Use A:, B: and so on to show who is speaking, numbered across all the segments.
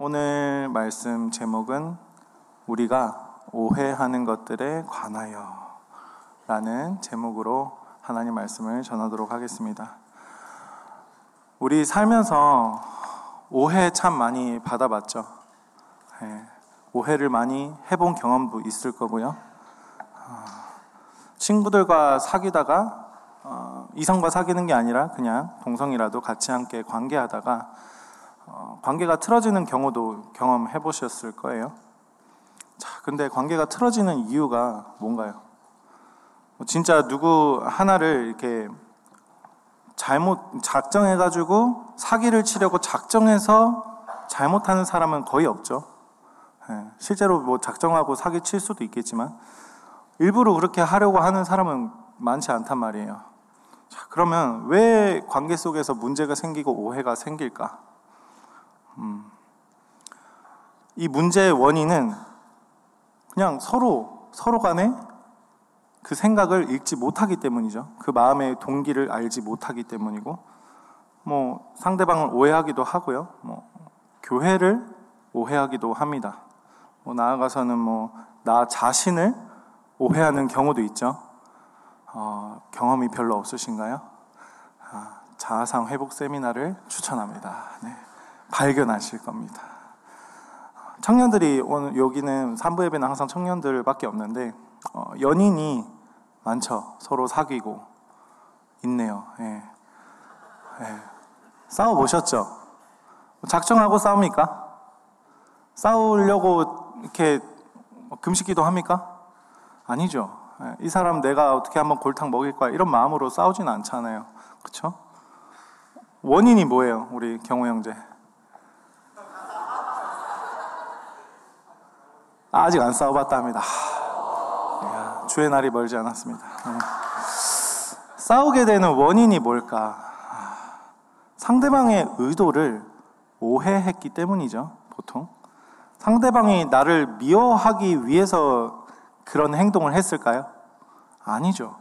A: 오늘 말씀 제목은 우리가 오해하는 것들에 관하여 라는 제목으로 하나님 말씀을 전하도록 하겠습니다. 우리 살면서 오해 참 많이 받아봤죠. 예, 오해를 많이 해본 경험도 있을 거고요. 어, 친구들과 사귀다가 어, 이성과 사귀는 게 아니라 그냥 동성이라도 같이 함께 관계하다가 어, 관계가 틀어지는 경우도 경험해 보셨을 거예요. 자, 근데 관계가 틀어지는 이유가 뭔가요? 뭐 진짜 누구 하나를 이렇게 잘못 작정해 가지고 사기를 치려고 작정해서 잘못하는 사람은 거의 없죠. 예, 실제로 뭐 작정하고 사기 칠 수도 있겠지만 일부러 그렇게 하려고 하는 사람은 많지 않단 말이에요. 자, 그러면 왜 관계 속에서 문제가 생기고 오해가 생길까? 음, 이 문제의 원인은 그냥 서로 서로 간에 그 생각을 읽지 못하기 때문이죠. 그 마음의 동기를 알지 못하기 때문이고, 뭐 상대방을 오해하기도 하고요. 뭐 교회를 오해하기도 합니다. 뭐 나아가서는 뭐 나 자신을 오해하는 경우도 있죠. 어, 경험이 별로 없으신가요? 아, 자아상 회복 세미나를 추천합니다. 네, 발견하실 겁니다. 청년들이 오늘 여기는 산부 예배는 항상 청년들밖에 없는데 어, 연인이 많죠. 서로 사귀고 있네요. 예. 예. 싸워 보셨죠? 작정하고 싸웁니까? 싸우려고 이렇게 금식기도 합니까? 아니죠. 예. 이 사람 내가 어떻게 한번 골탕 먹일 거야 이런 마음으로 싸우진 않잖아요. 그렇죠? 원인이 뭐예요, 우리 경호 형제? 아직 안 싸워봤답니다. 야, 주의 날이 멀지 않았습니다. 네. 싸우게 되는 원인이 뭘까? 상대방의 의도를 오해했기 때문이죠, 보통. 상대방이 나를 미워하기 위해서 그런 행동을 했을까요? 아니죠.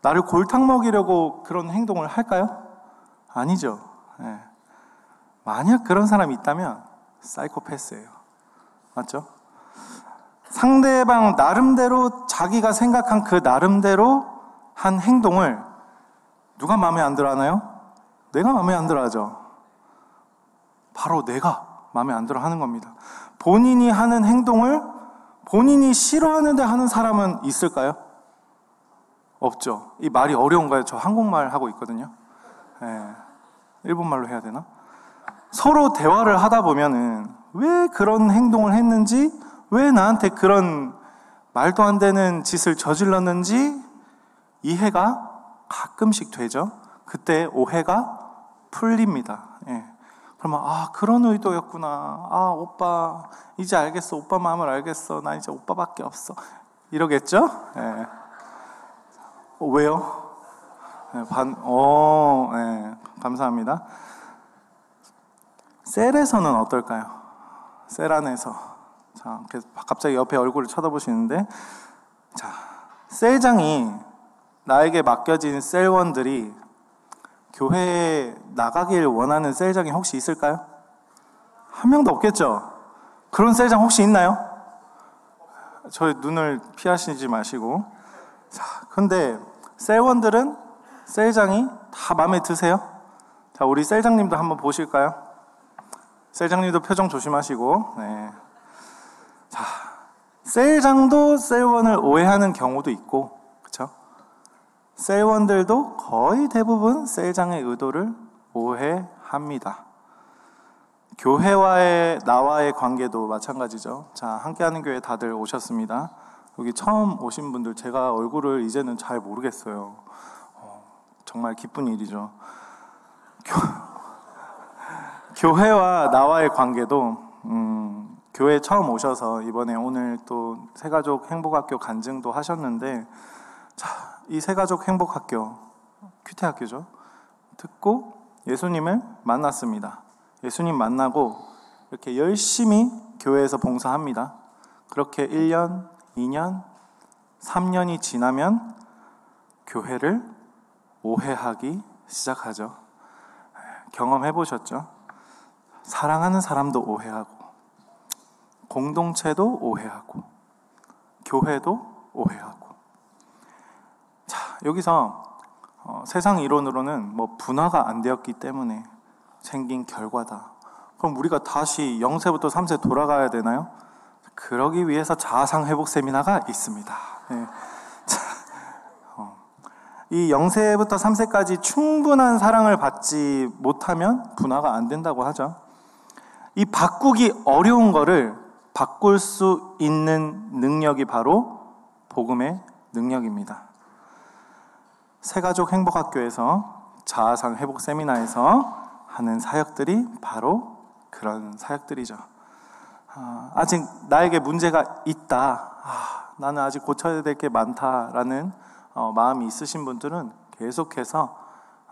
A: 나를 골탕 먹이려고 그런 행동을 할까요? 아니죠. 네. 만약 그런 사람이 있다면 사이코패스예요. 맞죠? 상대방 나름대로 자기가 생각한 그 나름대로 한 행동을 누가 마음에 안 들어 하나요? 내가 마음에 안 들어 하죠. 바로 내가 마음에 안 들어 하는 겁니다. 본인이 하는 행동을 본인이 싫어하는데 하는 사람은 있을까요? 없죠. 이 말이 어려운가요? 저 한국말 하고 있거든요. 네. 일본말로 해야 되나? 서로 대화를 하다 보면은 왜 그런 행동을 했는지 왜 나한테 그런 말도 안 되는 짓을 저질렀는지 이해가 가끔씩 되죠. 그때 오해가 풀립니다. 예. 그러면 아 그런 의도였구나. 아 오빠 이제 알겠어. 오빠 마음을 알겠어. 나 이제 오빠밖에 없어. 이러겠죠? 예. 어, 왜요? 예, 반, 어, 예, 감사합니다. 셀에서는 어떨까요? 셀 안에서. 자, 갑자기 옆에 얼굴을 쳐다보시는데, 자, 셀장이 나에게 맡겨진 셀원들이 교회에 나가길 원하는 셀장이 혹시 있을까요? 한 명도 없겠죠? 그런 셀장 혹시 있나요? 저희 눈을 피하시지 마시고. 자, 근데 셀원들은 셀장이 다 마음에 드세요? 자, 우리 셀장님도 한번 보실까요? 셀장님도 표정 조심하시고, 네. 자, 셀장도 셀원을 오해하는 경우도 있고, 그쵸? 셀원들도 거의 대부분 셀장의 의도를 오해합니다. 교회와의 나와의 관계도 마찬가지죠. 자, 함께하는 교회 다들 오셨습니다. 여기 처음 오신 분들 제가 얼굴을 이제는 잘 모르겠어요. 어, 정말 기쁜 일이죠. 교, 교회와 나와의 관계도 음, 교회 처음 오셔서 이번에 오늘 또 새가족 행복학교 간증도 하셨는데 자, 이 새가족 행복학교 큐티학교죠. 듣고 예수님을 만났습니다. 예수님 만나고 이렇게 열심히 교회에서 봉사합니다. 그렇게 1년, 2년, 3년이 지나면 교회를 오해하기 시작하죠. 경험해 보셨죠? 사랑하는 사람도 오해하고, 공동체도 오해하고, 교회도 오해하고. 자, 여기서 어, 세상 이론으로는 뭐 분화가 안 되었기 때문에 생긴 결과다. 그럼 우리가 다시 0세부터 3세 돌아가야 되나요? 그러기 위해서 자아상 회복 세미나가 있습니다. 네. 어, 이 0세부터 3세까지 충분한 사랑을 받지 못하면 분화가 안 된다고 하죠. 이 바꾸기 어려운 거를 바꿀 수 있는 능력이 바로 복음의 능력입니다. 새가족 행복학교에서 자아상 회복 세미나에서 하는 사역들이 바로 그런 사역들이죠. 아, 직 나에게 문제가 있다. 아, 나는 아직 고쳐야 될 게 많다라는 어, 마음이 있으신 분들은 계속해서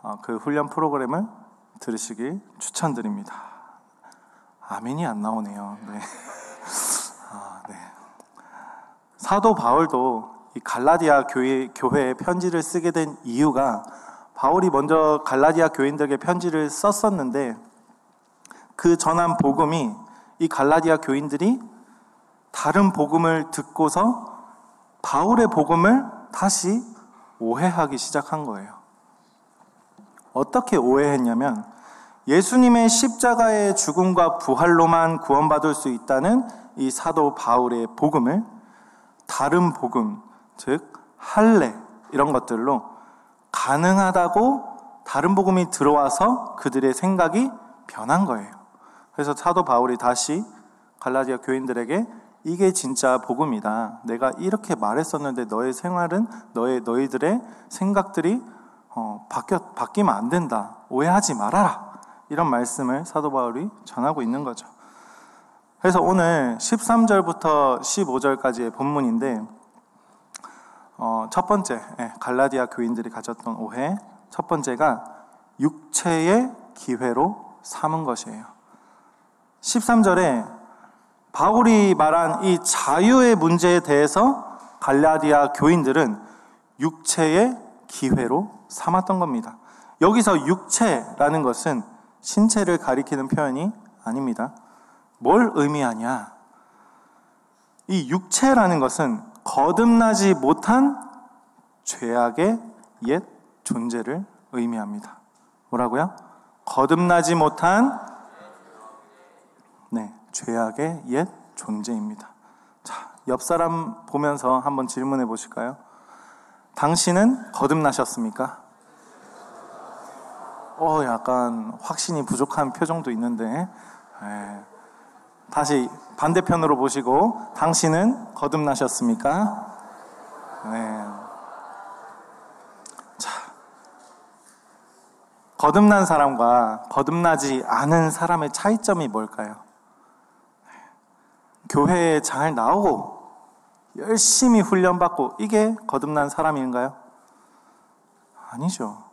A: 어, 그 훈련 프로그램을 들으시길 추천드립니다. 아멘이 안 나오네요. 네. 아, 네. 사도 바울도 이 갈라디아 교회, 교회에 편지를 쓰게 된 이유가 바울이 먼저 갈라디아 교인들에게 편지를 썼었는데 그 전한 복음이 이 갈라디아 교인들이 다른 복음을 듣고서 바울의 복음을 다시 오해하기 시작한 거예요. 어떻게 오해했냐면 예수님의 십자가의 죽음과 부활로만 구원받을 수 있다는 이 사도 바울의 복음을 다른 복음, 즉 할례 이런 것들로 가능하다고 다른 복음이 들어와서 그들의 생각이 변한 거예요. 그래서 사도 바울이 다시 갈라디아 교인들에게 이게 진짜 복음이다. 내가 이렇게 말했었는데 너의 생활은 너의 너희들의 생각들이 어, 바뀌어 바뀌면 안 된다. 오해하지 말아라. 이런 말씀을 사도 바울이 전하고 있는 거죠. 그래서 오늘 13절부터 15절까지의 본문인데 어, 첫 번째 예, 갈라디아 교인들이 가졌던 오해 첫 번째가 육체의 기회로 삼은 것이에요. 13절에 바울이 말한 이 자유의 문제에 대해서 갈라디아 교인들은 육체의 기회로 삼았던 겁니다. 여기서 육체라는 것은 신체를 가리키는 표현이 아닙니다. 뭘 의미하냐? 이 육체라는 것은 거듭나지 못한 죄악의 옛 존재를 의미합니다. 뭐라고요? 거듭나지 못한 네, 죄악의 옛 존재입니다. 자, 옆 사람 보면서 한번 질문해 보실까요? 당신은 거듭나셨습니까? 어, 약간 확신이 부족한 표정도 있는데, 네. 다시 반대편으로 보시고 당신은 거듭나셨습니까? 네. 자, 거듭난 사람과 거듭나지 않은 사람의 차이점이 뭘까요? 교회에 잘 나오고 열심히 훈련받고 이게 거듭난 사람인가요? 아니죠.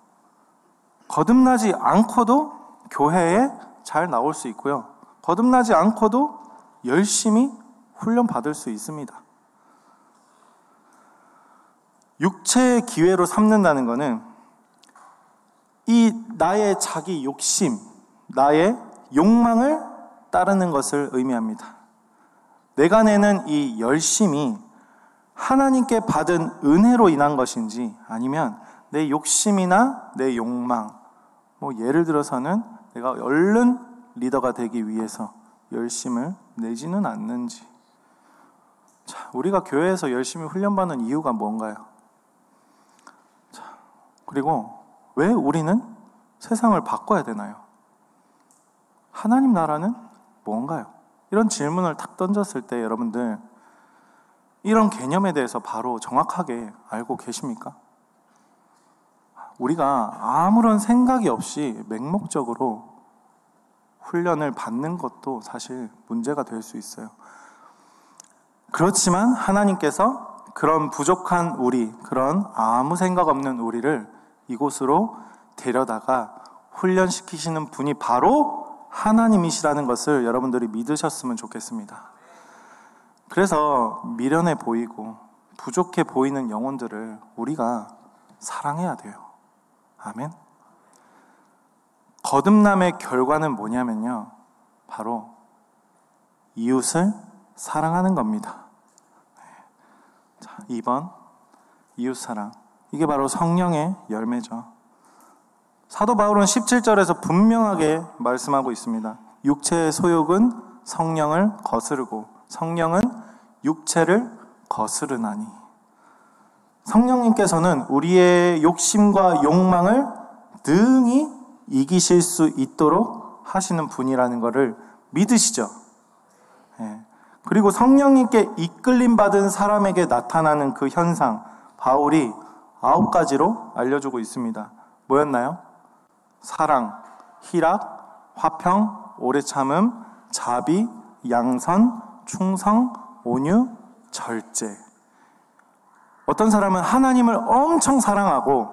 A: 거듭나지 않고도 교회에 잘 나올 수 있고요. 거듭나지 않고도 열심히 훈련받을 수 있습니다. 육체의 기회로 삼는다는 것은 이 나의 자기 욕심, 나의 욕망을 따르는 것을 의미합니다. 내가 내는 이 열심이 하나님께 받은 은혜로 인한 것인지 아니면 내 욕심이나 내 욕망, 뭐 예를 들어서는 내가 얼른 리더가 되기 위해서 열심을 내지는 않는지. 자, 우리가 교회에서 열심히 훈련받는 이유가 뭔가요? 자, 그리고 왜 우리는 세상을 바꿔야 되나요? 하나님 나라는 뭔가요? 이런 질문을 탁 던졌을 때 여러분들 이런 개념에 대해서 바로 정확하게 알고 계십니까? 우리가 아무런 생각이 없이 맹목적으로 훈련을 받는 것도 사실 문제가 될 수 있어요. 그렇지만 하나님께서 그런 부족한 우리, 그런 아무 생각 없는 우리를 이곳으로 데려다가 훈련시키시는 분이 바로 하나님이시라는 것을 여러분들이 믿으셨으면 좋겠습니다. 그래서 미련해 보이고 부족해 보이는 영혼들을 우리가 사랑해야 돼요. 아멘. 거듭남의 결과는 뭐냐면요. 바로 이웃을 사랑하는 겁니다. 네. 자, 2번 이웃 사랑. 이게 바로 성령의 열매죠. 사도 바울은 17절에서 분명하게 말씀하고 있습니다. 육체의 소욕은 성령을 거스르고 성령은 육체를 거스르나니. 성령님께서는 우리의 욕심과 욕망을 능히 이기실 수 있도록 하시는 분이라는 것을 믿으시죠. 예. 그리고 성령님께 이끌림 받은 사람에게 나타나는 그 현상, 바울이 아홉 가지로 알려주고 있습니다. 뭐였나요? 사랑, 희락, 화평, 오래 참음, 자비, 양선, 충성, 온유, 절제. 어떤 사람은 하나님을 엄청 사랑하고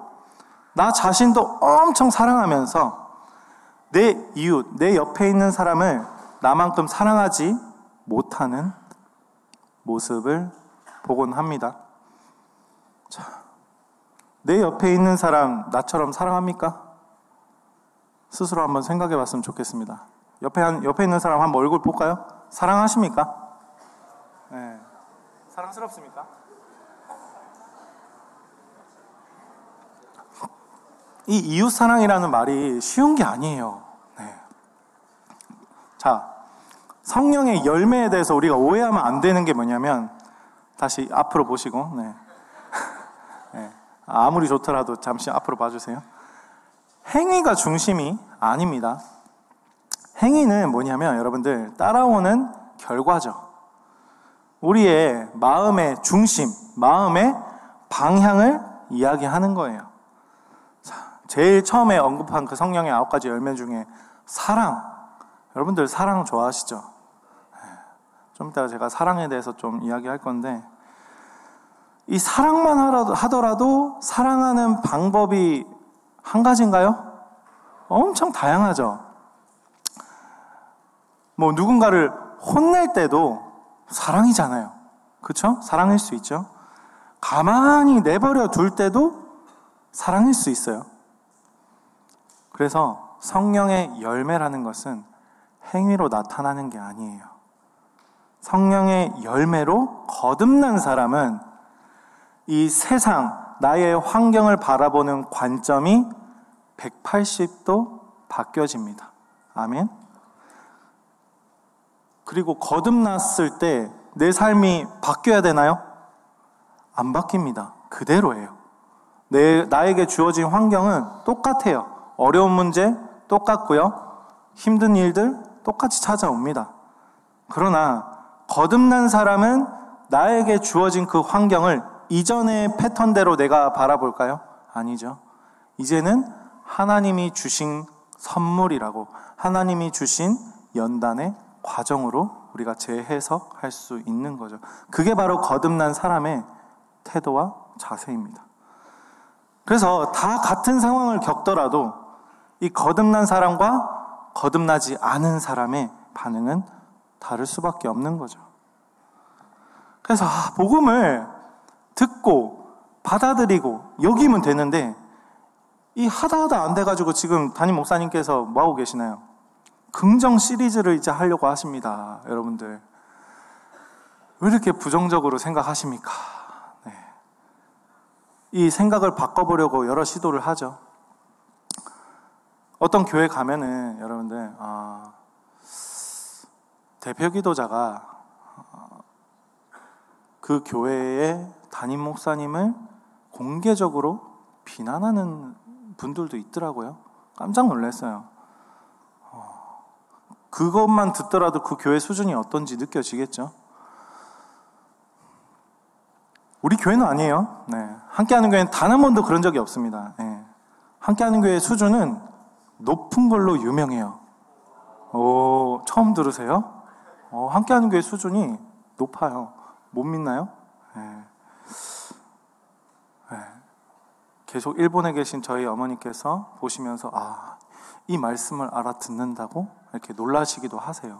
A: 나 자신도 엄청 사랑하면서 내 이웃, 내 옆에 있는 사람을 나만큼 사랑하지 못하는 모습을 보곤 합니다. 자, 내 옆에 있는 사람 나처럼 사랑합니까? 스스로 한번 생각해 봤으면 좋겠습니다. 옆에, 한, 옆에 있는 사람 한번 얼굴 볼까요? 사랑하십니까? 네. 사랑스럽습니까? 이 이웃 사랑이라는 말이 쉬운 게 아니에요. 네. 자, 성령의 열매에 대해서 우리가 오해하면 안 되는 게 뭐냐면 다시 앞으로 보시고 네. 네. 아무리 좋더라도 잠시 앞으로 봐주세요. 행위가 중심이 아닙니다. 행위는 뭐냐면 여러분들 따라오는 결과죠. 우리의 마음의 중심, 마음의 방향을 이야기하는 거예요. 제일 처음에 언급한 그 성령의 아홉 가지 열매 중에 사랑. 여러분들 사랑 좋아하시죠? 네. 좀 이따가 제가 사랑에 대해서 좀 이야기할 건데, 이 사랑만 하더라도 사랑하는 방법이 한 가지인가요? 엄청 다양하죠. 뭐 누군가를 혼낼 때도 사랑이잖아요. 그쵸? 사랑일 수 있죠. 가만히 내버려 둘 때도 사랑일 수 있어요. 그래서 성령의 열매라는 것은 행위로 나타나는 게 아니에요. 성령의 열매로 거듭난 사람은 이 세상, 나의 환경을 바라보는 관점이 180도 바뀌어집니다. 아멘. 그리고 거듭났을 때 내 삶이 바뀌어야 되나요? 안 바뀝니다. 그대로예요. 내, 나에게 주어진 환경은 똑같아요. 어려운 문제 똑같고요. 힘든 일들 똑같이 찾아옵니다. 그러나 거듭난 사람은 나에게 주어진 그 환경을 이전의 패턴대로 내가 바라볼까요? 아니죠. 이제는 하나님이 주신 선물이라고 하나님이 주신 연단의 과정으로 우리가 재해석할 수 있는 거죠. 그게 바로 거듭난 사람의 태도와 자세입니다. 그래서 다 같은 상황을 겪더라도 이 거듭난 사람과 거듭나지 않은 사람의 반응은 다를 수밖에 없는 거죠. 그래서 아, 복음을 듣고 받아들이고 여기면 되는데 이 하다 하다 안 돼가지고 지금 담임 목사님께서 뭐 하고 계시나요? 긍정 시리즈를 이제 하려고 하십니다, 여러분들. 왜 이렇게 부정적으로 생각하십니까? 네. 이 생각을 바꿔보려고 여러 시도를 하죠. 어떤 교회 가면은 여러분들 어, 대표 기도자가 어, 그 교회의 담임 목사님을 공개적으로 비난하는 분들도 있더라고요. 깜짝 놀랐어요. 어, 그것만 듣더라도 그 교회 수준이 어떤지 느껴지겠죠. 우리 교회는 아니에요. 네. 함께하는 교회는 단 한 번도 그런 적이 없습니다. 네. 함께하는 교회의 수준은 높은 걸로 유명해요. 오, 처음 들으세요? 어, 함께하는 교회 수준이 높아요. 못 믿나요? 네. 네. 계속 일본에 계신 저희 어머니께서 보시면서 아, 이 말씀을 알아듣는다고 이렇게 놀라시기도 하세요.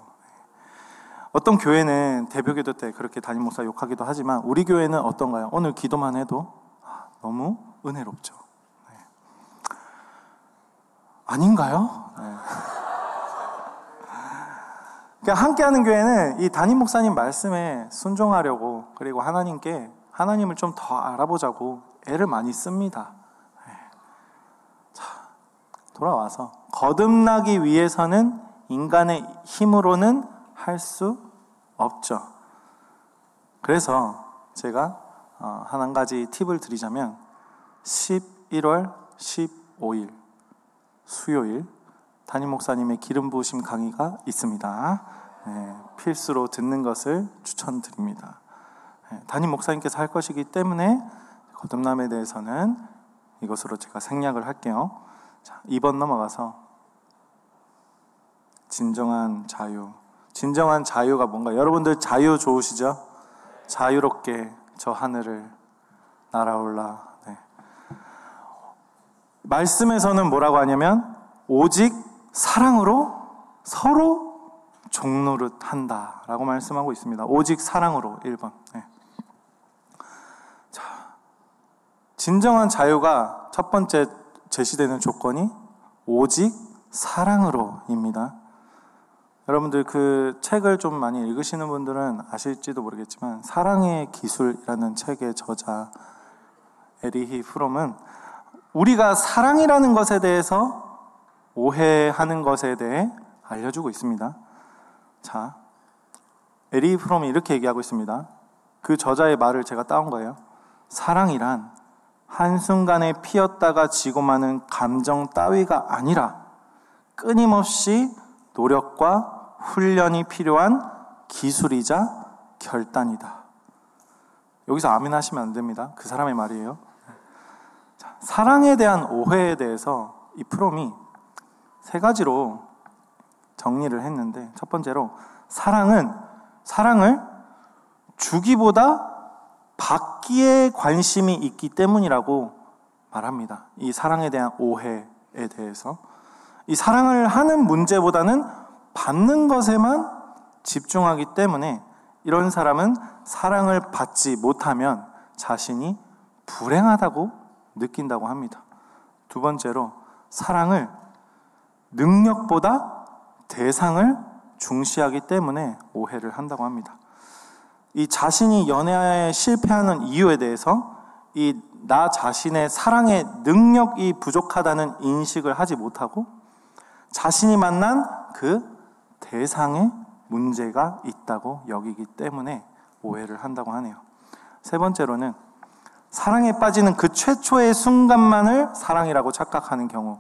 A: 어떤 교회는 대표기도 때 그렇게 담임 목사 욕하기도 하지만 우리 교회는 어떤가요? 오늘 기도만 해도 아, 너무 은혜롭죠. 아닌가요? 네. 그러니까 함께하는 교회는 이 담임 목사님 말씀에 순종하려고 그리고 하나님께 하나님을 좀 더 알아보자고 애를 많이 씁니다. 네. 자, 돌아와서 거듭나기 위해서는 인간의 힘으로는 할 수 없죠. 그래서 제가 어, 한 가지 팁을 드리자면 11월 15일 수요일 담임 목사님의 기름 부으심 강의가 있습니다. 네, 필수로 듣는 것을 추천드립니다. 네, 담임 목사님께서 할 것이기 때문에 거듭남에 대해서는 이것으로 제가 생략을 할게요. 자, 2번 넘어가서 진정한 자유. 진정한 자유가 뭔가 여러분들 자유 좋으시죠? 자유롭게 저 하늘을 날아올라. 네. 말씀에서는 뭐라고 하냐면 오직 사랑으로 서로 종노릇 한다 라고 말씀하고 있습니다. 오직 사랑으로 1번. 네. 자, 진정한 자유가 첫 번째 제시되는 조건이 오직 사랑으로입니다. 여러분들 그 책을 좀 많이 읽으시는 분들은 아실지도 모르겠지만 사랑의 기술이라는 책의 저자 에리히 프롬은 우리가 사랑이라는 것에 대해서 오해하는 것에 대해 알려주고 있습니다. 자, 에리히 프롬이 이렇게 얘기하고 있습니다. 그 저자의 말을 제가 따온 거예요. 사랑이란 한순간에 피었다가 지고 마는 감정 따위가 아니라 끊임없이 노력과 훈련이 필요한 기술이자 결단이다. 여기서 아멘 하시면 안 됩니다. 그 사람의 말이에요. 자, 사랑에 대한 오해에 대해서 이 프롬이 세 가지로 정리를 했는데 첫 번째로 사랑은 사랑을 주기보다 받기에 관심이 있기 때문이라고 말합니다. 이 사랑에 대한 오해에 대해서 이 사랑을 하는 문제보다는 받는 것에만 집중하기 때문에 이런 사람은 사랑을 받지 못하면 자신이 불행하다고 느낀다고 합니다. 두 번째로 사랑을 능력보다 대상을 중시하기 때문에 오해를 한다고 합니다. 이 자신이 연애에 실패하는 이유에 대해서 이 나 자신의 사랑의 능력이 부족하다는 인식을 하지 못하고 자신이 만난 그 대상에 문제가 있다고 여기기 때문에 오해를 한다고 하네요. 세 번째로는 사랑에 빠지는 그 최초의 순간만을 사랑이라고 착각하는 경우.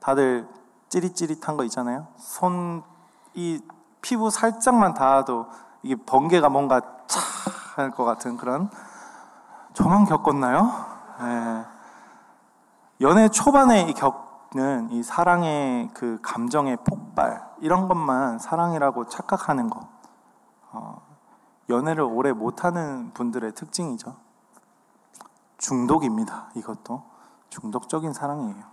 A: 다들 찌릿찌릿한 거 있잖아요. 손, 이 피부 살짝만 닿아도 이게 번개가 뭔가 차할것 같은 그런 저만 겪었나요? 네. 연애 초반에 겪는 이 사랑의 그 감정의 폭발 이런 것만 사랑이라고 착각하는 거 어, 연애를 오래 못하는 분들의 특징이죠. 중독입니다. 이것도 중독적인 사랑이에요.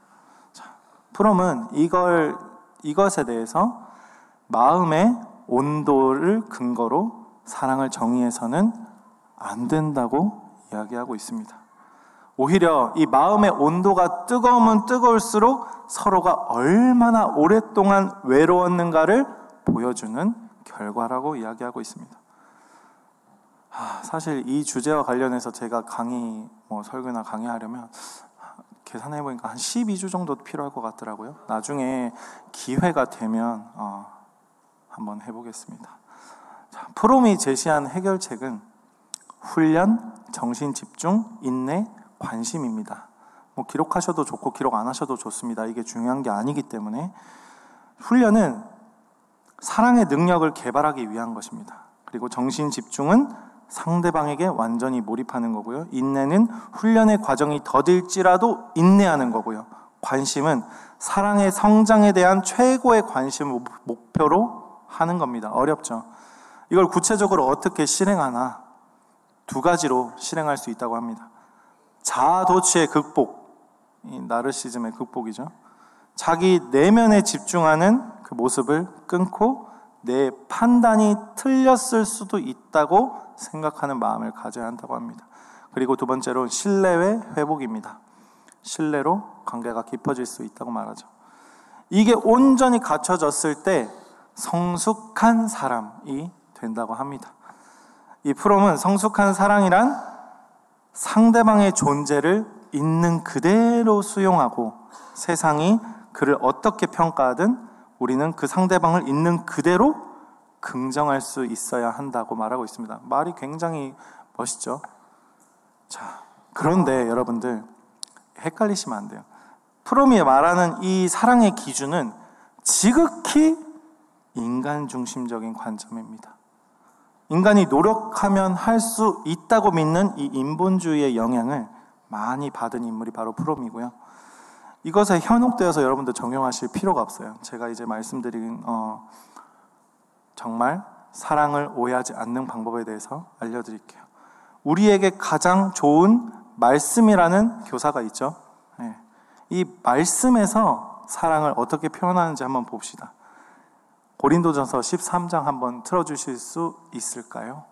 A: 자, 프롬은 이걸 이것에 대해서 마음의 온도를 근거로 사랑을 정의해서는 안 된다고 이야기하고 있습니다. 오히려 이 마음의 온도가 뜨거우면 뜨거울수록 서로가 얼마나 오랫동안 외로웠는가를 보여주는 결과라고 이야기하고 있습니다. 아, 사실 이 주제와 관련해서 제가 강의, 뭐 설교나 강의하려면 계산해 보니까 한 12주 정도 필요할 것 같더라고요. 나중에 기회가 되면 어, 한번 해보겠습니다. 자, 프롬이 제시한 해결책은 훈련, 정신 집중, 인내, 관심입니다. 뭐 기록하셔도 좋고 기록 안 하셔도 좋습니다. 이게 중요한 게 아니기 때문에 훈련은 사랑의 능력을 개발하기 위한 것입니다. 그리고 정신 집중은 상대방에게 완전히 몰입하는 거고요. 인내는 훈련의 과정이 더딜지라도 인내하는 거고요. 관심은 사랑의 성장에 대한 최고의 관심을 목표로 하는 겁니다. 어렵죠. 이걸 구체적으로 어떻게 실행하나 두 가지로 실행할 수 있다고 합니다. 자아도취의 극복, 나르시즘의 극복이죠. 자기 내면에 집중하는 그 모습을 끊고 내 판단이 틀렸을 수도 있다고 생각하는 마음을 가져야 한다고 합니다. 그리고 두 번째로 신뢰의 회복입니다. 신뢰로 관계가 깊어질 수 있다고 말하죠. 이게 온전히 갖춰졌을 때 성숙한 사람이 된다고 합니다. 이 프롬은 성숙한 사랑이란 상대방의 존재를 있는 그대로 수용하고 세상이 그를 어떻게 평가하든 우리는 그 상대방을 있는 그대로 긍정할 수 있어야 한다고 말하고 있습니다. 말이 굉장히 멋있죠? 자, 그런데 여러분들 헷갈리시면 안 돼요. 프롬이 말하는 이 사랑의 기준은 지극히 인간 중심적인 관점입니다. 인간이 노력하면 할 수 있다고 믿는 이 인본주의의 영향을 많이 받은 인물이 바로 프롬이고요. 이것에 현혹되어서 여러분들 적용하실 필요가 없어요. 제가 이제 말씀드린 어, 정말 사랑을 오해하지 않는 방법에 대해서 알려드릴게요. 우리에게 가장 좋은 말씀이라는 교사가 있죠. 네. 이 말씀에서 사랑을 어떻게 표현하는지 한번 봅시다. 고린도전서 13장 한번 틀어주실 수 있을까요?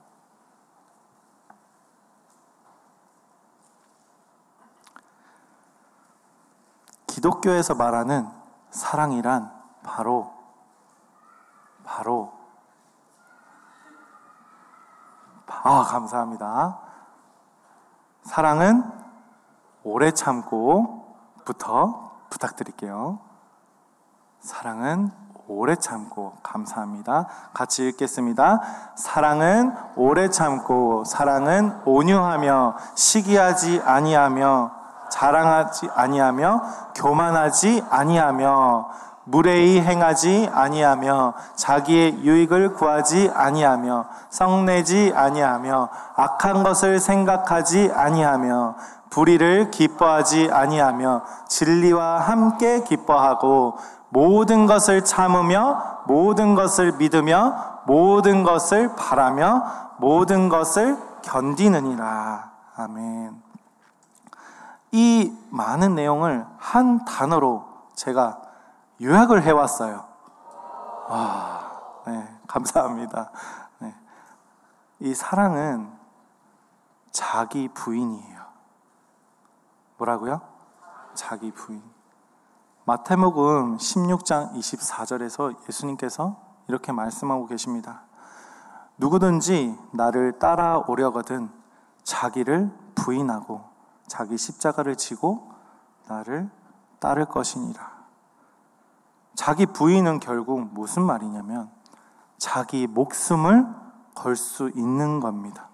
A: 기독교에서 말하는 사랑이란 바로 바로 아 감사합니다. 사랑은 오래 참고부터 부탁드릴게요. 사랑은 오래 참고 감사합니다. 같이 읽겠습니다. 사랑은 오래 참고 사랑은 온유하며 시기하지 아니하며 자랑하지 아니하며 교만하지 아니하며 무례히 행하지 아니하며 자기의 유익을 구하지 아니하며 성내지 아니하며 악한 것을 생각하지 아니하며 불의를 기뻐하지 아니하며 진리와 함께 기뻐하고 모든 것을 참으며 모든 것을 믿으며 모든 것을 바라며 모든 것을 견디느니라. 아멘. 이 많은 내용을 한 단어로 제가 요약을 해왔어요. 와, 네, 감사합니다. 네. 이 사랑은 자기 부인이에요. 뭐라고요? 자기 부인. 마태복음 16장 24절에서 예수님께서 이렇게 말씀하고 계십니다. 누구든지 나를 따라오려거든 자기를 부인하고 자기 십자가를 지고 나를 따를 것이니라. 자기 부인은 결국 무슨 말이냐면 자기 목숨을 걸 수 있는 겁니다.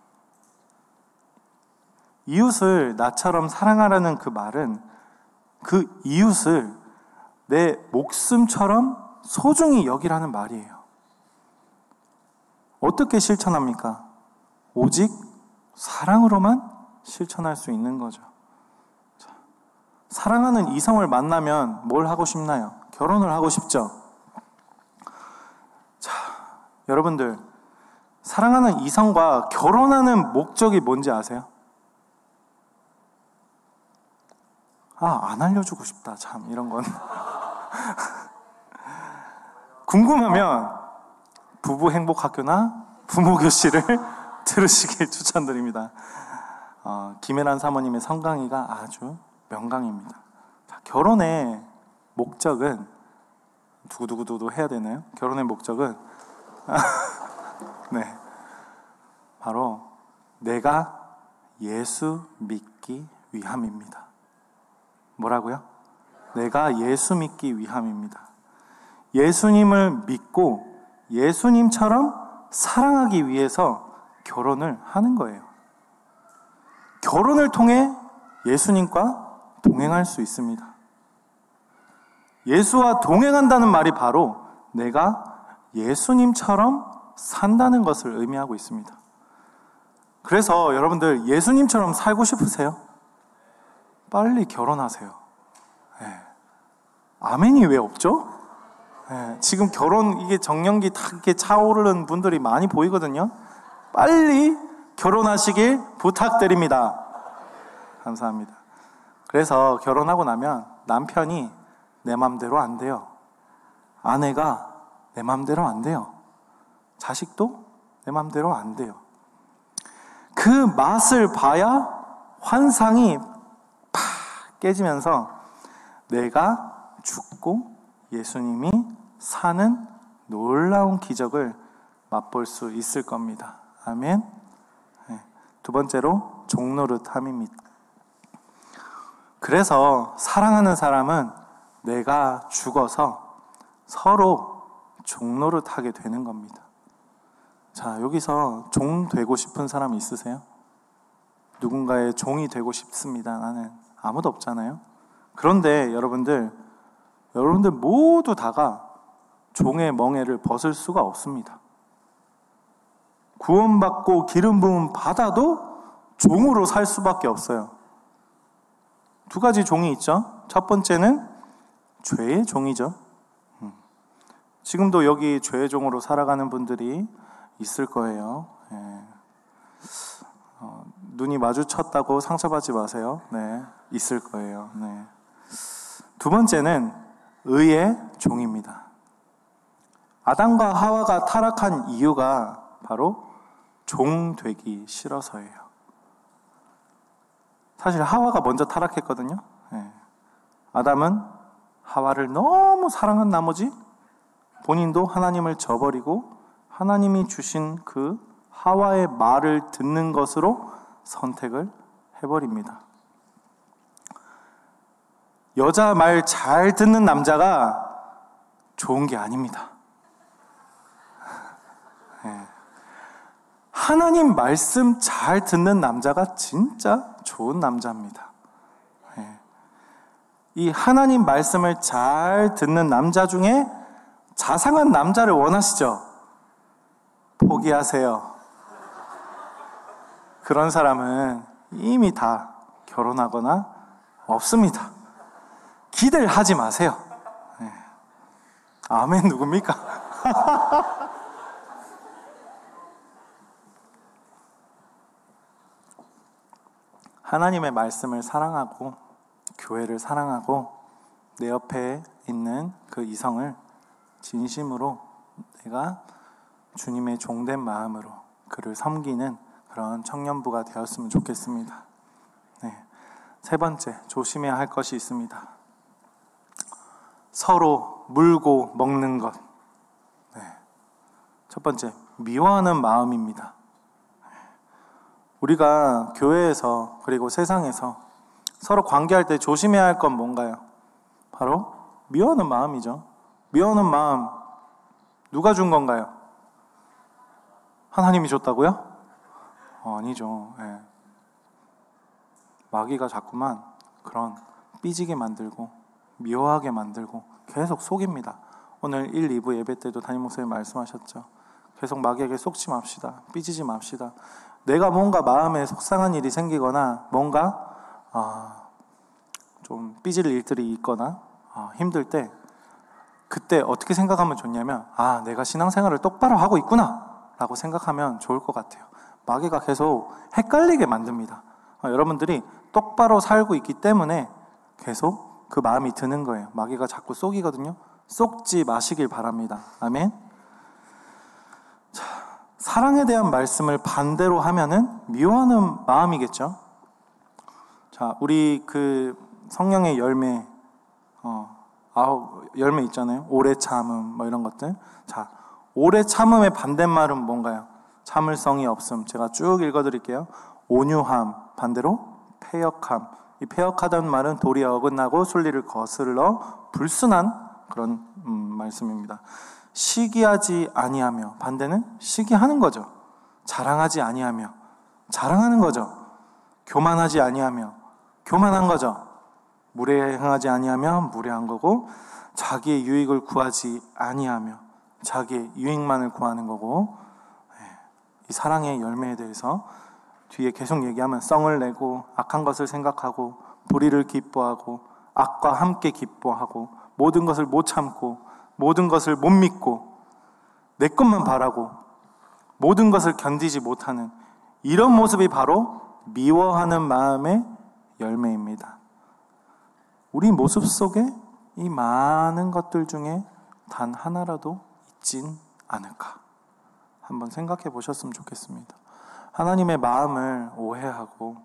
A: 이웃을 나처럼 사랑하라는 그 말은 그 이웃을 내 목숨처럼 소중히 여기라는 말이에요. 어떻게 실천합니까? 오직 사랑으로만 실천할 수 있는 거죠. 자, 사랑하는 이성을 만나면 뭘 하고 싶나요? 결혼을 하고 싶죠? 자, 여러분들, 사랑하는 이성과 결혼하는 목적이 뭔지 아세요? 아, 안 알려주고 싶다. 참, 이런 건. 궁금하면 부부 행복 학교나 부모 교실을 들으시길 추천드립니다. 어, 김혜란 사모님의 성강이가 아주 명강입니다. 자, 결혼의 목적은 두구두구두구 해야 되나요? 결혼의 목적은 네 바로 내가 예수 믿기 위함입니다. 뭐라고요? 내가 예수 믿기 위함입니다. 예수님을 믿고 예수님처럼 사랑하기 위해서 결혼을 하는 거예요. 결혼을 통해 예수님과 동행할 수 있습니다. 예수와 동행한다는 말이 바로 내가 예수님처럼 산다는 것을 의미하고 있습니다. 그래서 여러분들 예수님처럼 살고 싶으세요? 빨리 결혼하세요. 네. 아멘이 왜 없죠? 네. 지금 결혼 이게 정년기 탁 이렇게 차오르는 분들이 많이 보이거든요. 빨리 결혼하시길 부탁드립니다. 감사합니다. 그래서 결혼하고 나면 남편이 내 맘대로 안 돼요. 아내가 내 맘대로 안 돼요. 자식도 내 맘대로 안 돼요. 그 맛을 봐야 환상이 팍 깨지면서 내가 죽고 예수님이 사는 놀라운 기적을 맛볼 수 있을 겁니다. 아멘. 네. 두 번째로 종노릇함입니다. 그래서 사랑하는 사람은 내가 죽어서 서로 종노릇하게 되는 겁니다. 자, 여기서 종 되고 싶은 사람 있으세요? 누군가의 종이 되고 싶습니다. 나는 아무도 없잖아요. 그런데 여러분들, 여러분들 모두 다가 종의 멍에를 벗을 수가 없습니다. 구원받고 기름 부음 받아도 종으로 살 수밖에 없어요. 두 가지 종이 있죠. 첫 번째는 죄의 종이죠. 음. 지금도 여기 죄의 종으로 살아가는 분들이 있을 거예요. 예. 어, 눈이 마주쳤다고 상처받지 마세요. 네, 있을 거예요. 네. 두 번째는 의의 종입니다. 아담과 하와가 타락한 이유가 바로 종 되기 싫어서예요. 사실 하와가 먼저 타락했거든요. 네. 아담은 하와를 너무 사랑한 나머지 본인도 하나님을 저버리고 하나님이 주신 그 하와의 말을 듣는 것으로 선택을 해버립니다. 여자 말 잘 듣는 남자가 좋은 게 아닙니다. 하나님 말씀 잘 듣는 남자가 진짜 좋은 남자입니다. 네. 이 하나님 말씀을 잘 듣는 남자 중에 자상한 남자를 원하시죠? 포기하세요. 그런 사람은 이미 다 결혼하거나 없습니다. 기대를 하지 마세요. 네. 아멘 누굽니까? 하나님의 말씀을 사랑하고 교회를 사랑하고 내 옆에 있는 그 이성을 진심으로 내가 주님의 종된 마음으로 그를 섬기는 그런 청년부가 되었으면 좋겠습니다. 네. 세 번째, 조심해야 할 것이 있습니다. 서로 물고 먹는 것. 네. 첫 번째, 미워하는 마음입니다. 우리가 교회에서 그리고 세상에서 서로 관계할 때 조심해야 할 건 뭔가요? 바로 미워하는 마음이죠. 미워하는 마음 누가 준 건가요? 하나님이 줬다고요? 어, 아니죠. 네. 마귀가 자꾸만 그런 삐지게 만들고 미워하게 만들고 계속 속입니다. 오늘 1, 2부 예배 때도 담임 목사님 말씀하셨죠. 계속 마귀에게 속지 맙시다. 삐지지 맙시다. 내가 뭔가 마음에 속상한 일이 생기거나 뭔가 아, 좀 삐질 일들이 있거나 아, 힘들 때 그때 어떻게 생각하면 좋냐면 아 내가 신앙생활을 똑바로 하고 있구나 라고 생각하면 좋을 것 같아요. 마귀가 계속 헷갈리게 만듭니다. 아, 여러분들이 똑바로 살고 있기 때문에 계속 그 마음이 드는 거예요. 마귀가 자꾸 속이거든요. 속지 마시길 바랍니다. 아멘. 자, 사랑에 대한 말씀을 반대로 하면은 미워하는 마음이겠죠. 자, 우리 그 성령의 열매, 어, 아홉 열매 있잖아요. 오래 참음, 뭐 이런 것들. 자, 오래 참음의 반대말은 뭔가요? 참을성이 없음. 제가 쭉 읽어드릴게요. 온유함, 반대로 폐역함. 이 폐역하다는 말은 도리에 어긋나고 순리를 거슬러 불순한 그런 음, 말씀입니다. 시기하지 아니하며 반대는 시기하는 거죠. 자랑하지 아니하며 자랑하는 거죠. 교만하지 아니하며 교만한 거죠. 무례 행하지 아니하며 무례한 거고 자기의 유익을 구하지 아니하며 자기의 유익만을 구하는 거고 예, 이 사랑의 열매에 대해서 뒤에 계속 얘기하면 썽을 내고 악한 것을 생각하고 불의를 기뻐하고 악과 함께 기뻐하고 모든 것을 못 참고 모든 것을 못 믿고 내 것만 바라고 모든 것을 견디지 못하는 이런 모습이 바로 미워하는 마음의 열매입니다. 우리 모습 속에 이 많은 것들 중에 단 하나라도 있진 않을까? 한번 생각해 보셨으면 좋겠습니다. 하나님의 마음을 오해하고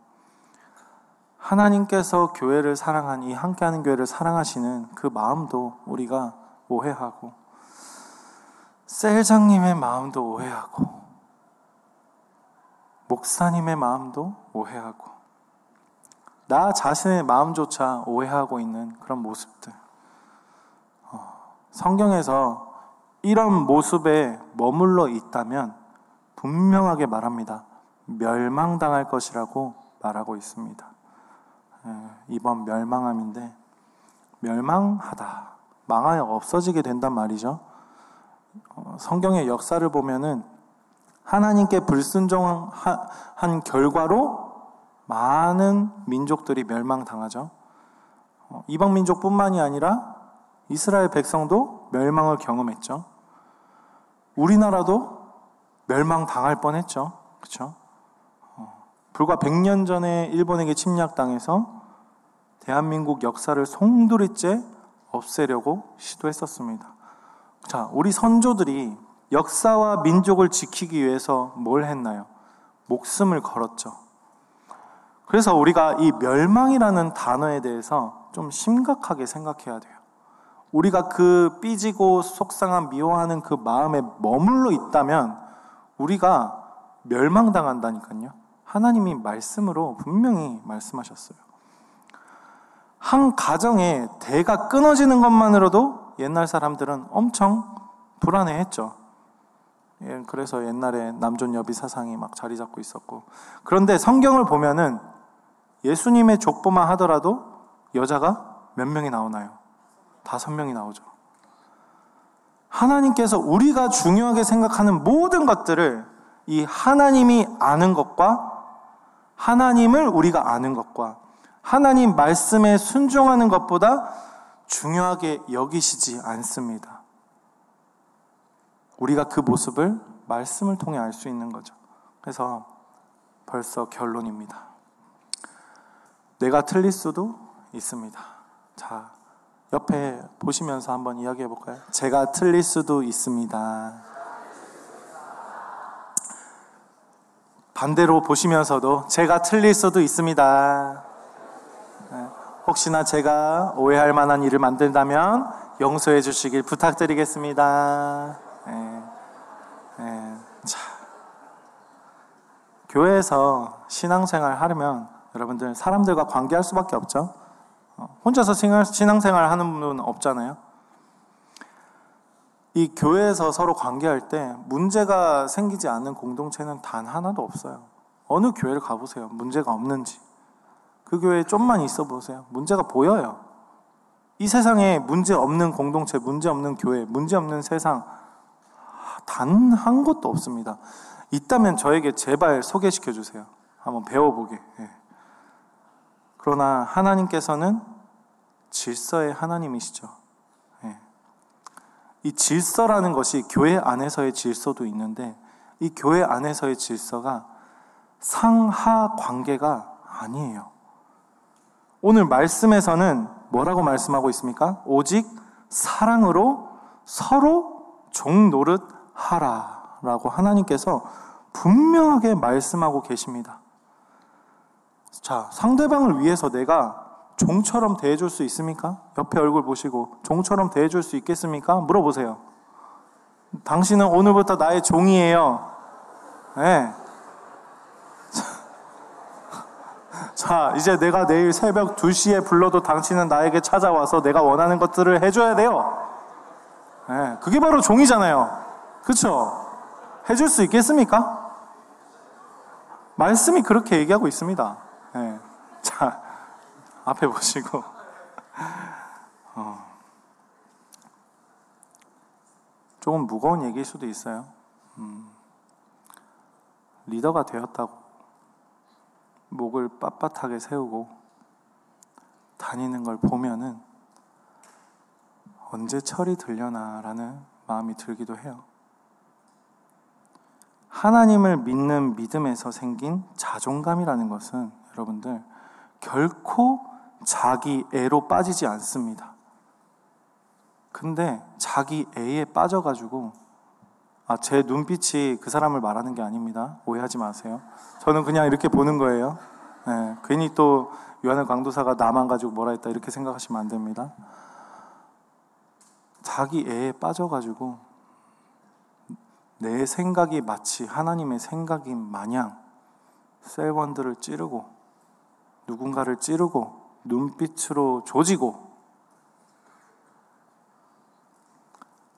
A: 하나님께서 교회를 사랑한 이 함께하는 교회를 사랑하시는 그 마음도 우리가 오해하고 셀장님의 마음도 오해하고, 목사님의 마음도 오해하고, 나 자신의 마음조차 오해하고 있는 그런 모습들. 어, 성경에서 이런 모습에 머물러 있다면 분명하게 말합니다. 멸망당할 것이라고 말하고 있습니다. 예, 이번 멸망함인데, 멸망하다. 망하여 없어지게 된단 말이죠. 어, 성경의 역사를 보면은 하나님께 불순종한 결과로 많은 민족들이 멸망당하죠. 어, 이방 민족뿐만이 아니라 이스라엘 백성도 멸망을 경험했죠. 우리나라도 멸망당할 뻔했죠. 그렇죠? 불과 100년 전에 일본에게 침략당해서 대한민국 역사를 송두리째 없애려고 시도했었습니다. 자, 우리 선조들이 역사와 민족을 지키기 위해서 뭘 했나요? 목숨을 걸었죠. 그래서 우리가 이 멸망이라는 단어에 대해서 좀 심각하게 생각해야 돼요. 우리가 그 삐지고 속상한 미워하는 그 마음에 머물러 있다면 우리가 멸망당한다니까요. 하나님이 말씀으로 분명히 말씀하셨어요. 한 가정에 대가 끊어지는 것만으로도 옛날 사람들은 엄청 불안해했죠. 예, 그래서 옛날에 남존 여비 사상이 막 자리 잡고 있었고. 그런데 성경을 보면은 예수님의 족보만 하더라도 여자가 몇 명이 나오나요? 다섯 명이 나오죠. 하나님께서 우리가 중요하게 생각하는 모든 것들을 이 하나님이 아는 것과 하나님을 우리가 아는 것과 하나님 말씀에 순종하는 것보다 중요하게 여기시지 않습니다. 우리가 그 모습을 말씀을 통해 알 수 있는 거죠. 그래서 벌써 결론입니다. 내가 틀릴 수도 있습니다. 자, 옆에 보시면서 한번 이야기해 볼까요? 제가 틀릴 수도 있습니다. 반대로 보시면서도 제가 틀릴 수도 있습니다. 네. 혹시나 제가 오해할 만한 일을 만든다면 용서해 주시길 부탁드리겠습니다. 네. 네. 자. 교회에서 신앙생활 하려면 여러분들 사람들과 관계할 수밖에 없죠. 어, 혼자서 신앙생활 하는 분은 없잖아요. 이 교회에서 서로 관계할 때 문제가 생기지 않는 공동체는 단 하나도 없어요. 어느 교회를 가보세요. 문제가 없는지. 그 교회에 좀만 있어 보세요. 문제가 보여요. 이 세상에 문제 없는 공동체, 문제 없는 교회, 문제 없는 세상, 단 한 곳도 없습니다. 있다면 저에게 제발 소개시켜 주세요. 한번 배워보게. 예. 그러나 하나님께서는 질서의 하나님이시죠. 이 질서라는 것이 교회 안에서의 질서도 있는데 이 교회 안에서의 질서가 상하 관계가 아니에요. 오늘 말씀에서는 뭐라고 말씀하고 있습니까? 오직 사랑으로 서로 종 노릇 하라 라고 하나님께서 분명하게 말씀하고 계십니다. 자, 상대방을 위해서 내가 종처럼 대해줄 수 있습니까? 옆에 얼굴 보시고 종처럼 대해줄 수 있겠습니까? 물어보세요. 당신은 오늘부터 나의 종이에요. 네. 자, 이제 내가 내일 새벽 2시에 불러도 당신은 나에게 찾아와서 내가 원하는 것들을 해줘야 돼요. 네. 그게 바로 종이잖아요. 그쵸? 해줄 수 있겠습니까? 말씀이 그렇게 얘기하고 있습니다. 네. 자, 앞에 보시고 어, 조금 무거운 얘기일 수도 있어요. 음, 리더가 되었다고 목을 빳빳하게 세우고 다니는 걸 보면은 언제 철이 들려나라는 마음이 들기도 해요. 하나님을 믿는 믿음에서 생긴 자존감이라는 것은 여러분들 결코 자기 애로 빠지지 않습니다. 근데 자기 애에 빠져가지고 아, 제 눈빛이 그 사람을 말하는 게 아닙니다. 오해하지 마세요. 저는 그냥 이렇게 보는 거예요. 네, 괜히 또 요한의 강도사가 나만 가지고 뭐라 했다 이렇게 생각하시면 안 됩니다. 자기 애에 빠져가지고 내 생각이 마치 하나님의 생각인 마냥 셀원들을 찌르고 누군가를 찌르고 눈빛으로 조지고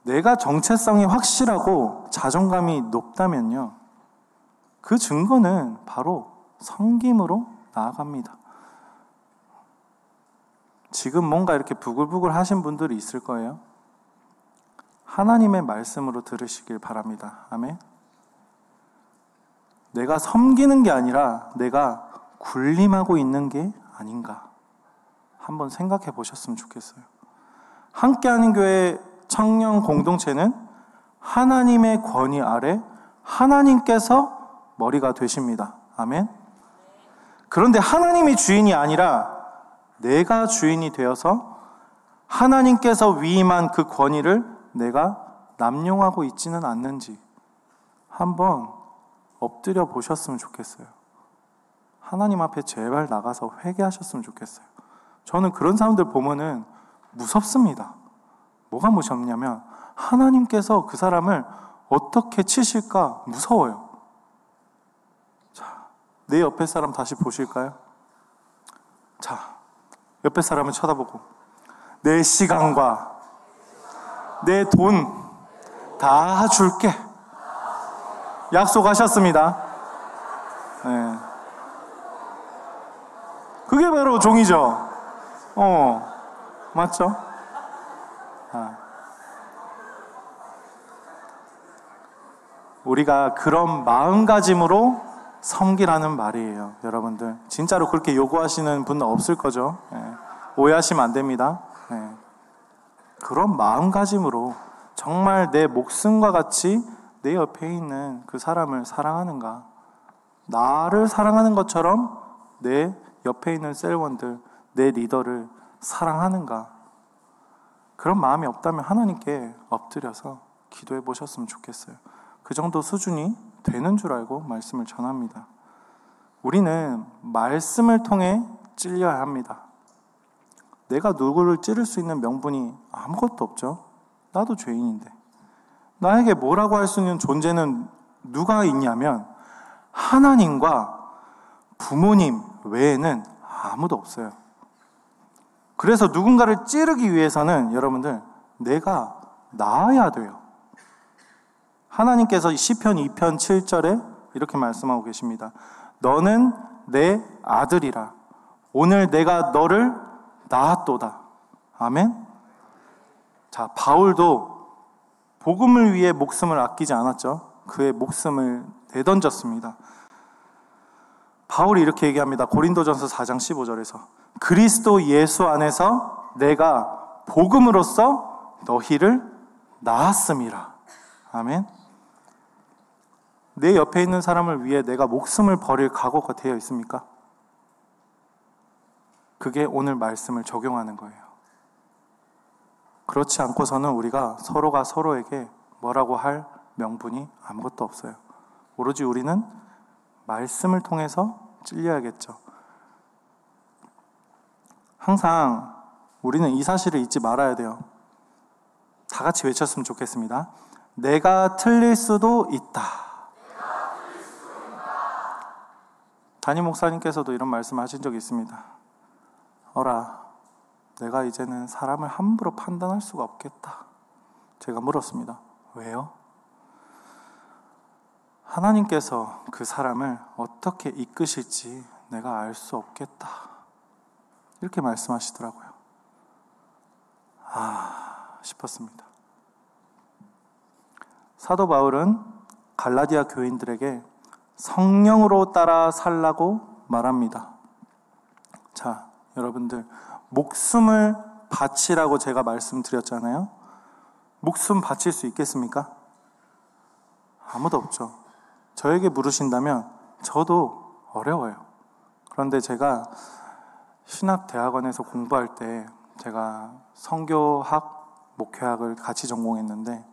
A: 내가 정체성이 확실하고 자존감이 높다면요. 그 증거는 바로 성김으로 나아갑니다. 지금 뭔가 이렇게 부글부글 하신 분들이 있을 거예요. 하나님의 말씀으로 들으시길 바랍니다. 아멘. 내가 섬기는 게 아니라 내가 군림하고 있는 게 아닌가. 한번 생각해 보셨으면 좋겠어요. 함께하는 교회 청년 공동체는 하나님의 권위 아래 하나님께서 머리가 되십니다. 아멘. 그런데 하나님이 주인이 아니라 내가 주인이 되어서 하나님께서 위임한 그 권위를 내가 남용하고 있지는 않는지 한번 엎드려 보셨으면 좋겠어요. 하나님 앞에 제발 나가서 회개하셨으면 좋겠어요. 저는 그런 사람들 보면은 무섭습니다. 뭐가 무섭냐면 하나님께서 그 사람을 어떻게 치실까 무서워요. 자, 내 옆에 사람 다시 보실까요? 자, 옆에 사람을 쳐다보고 내 시간과 내 돈 다 줄게. 약속하셨습니다. 네. 그게 바로 종이죠. 어, 맞죠? 우리가 그런 마음가짐으로 섬기라는 말이에요, 여러분들. 진짜로 그렇게 요구하시는 분 없을 거죠. 네. 오해하시면 안 됩니다. 네. 그런 마음가짐으로 정말 내 목숨과 같이 내 옆에 있는 그 사람을 사랑하는가? 나를 사랑하는 것처럼 내 옆에 있는 셀원들, 내 리더를 사랑하는가? 그런 마음이 없다면 하나님께 엎드려서 기도해 보셨으면 좋겠어요. 그 정도 수준이 되는 줄 알고 말씀을 전합니다. 우리는 말씀을 통해 찔려야 합니다. 내가 누구를 찌를 수 있는 명분이 아무것도 없죠. 나도 죄인인데. 나에게 뭐라고 할 수 있는 존재는 누가 있냐면 하나님과 부모님 외에는 아무도 없어요. 그래서 누군가를 찌르기 위해서는 여러분들 내가 나아야 돼요. 하나님께서 시편 2편 7절에 이렇게 말씀하고 계십니다. 너는 내 아들이라. 오늘 내가 너를 낳았도다. 아멘. 자, 바울도 복음을 위해 목숨을 아끼지 않았죠. 그의 목숨을 내던졌습니다. 바울이 이렇게 얘기합니다. 고린도전서 4장 15절에서 그리스도 예수 안에서 내가 복음으로써 너희를 낳았음이라. 아멘. 내 옆에 있는 사람을 위해 내가 목숨을 버릴 각오가 되어 있습니까? 그게 오늘 말씀을 적용하는 거예요. 그렇지 않고서는 우리가 서로가 서로에게 뭐라고 할 명분이 아무것도 없어요. 오로지 우리는 말씀을 통해서 찔려야겠죠. 항상 우리는 이 사실을 잊지 말아야 돼요. 다 같이 외쳤으면 좋겠습니다. 내가 틀릴 수도 있다. 담임 목사님께서도 이런 말씀을 하신 적이 있습니다. 어라, 내가 이제는 사람을 함부로 판단할 수가 없겠다. 제가 물었습니다. 왜요? 하나님께서 그 사람을 어떻게 이끄실지 내가 알 수 없겠다. 이렇게 말씀하시더라고요. 아, 싶었습니다. 사도 바울은 갈라디아 교인들에게 성령으로 따라 살라고 말합니다. 자, 여러분들, 목숨을 바치라고 제가 말씀드렸잖아요. 목숨 바칠 수 있겠습니까? 아무도 없죠. 저에게 물으신다면 저도 어려워요. 그런데 제가 신학대학원에서 공부할 때 제가 성교학, 목회학을 같이 전공했는데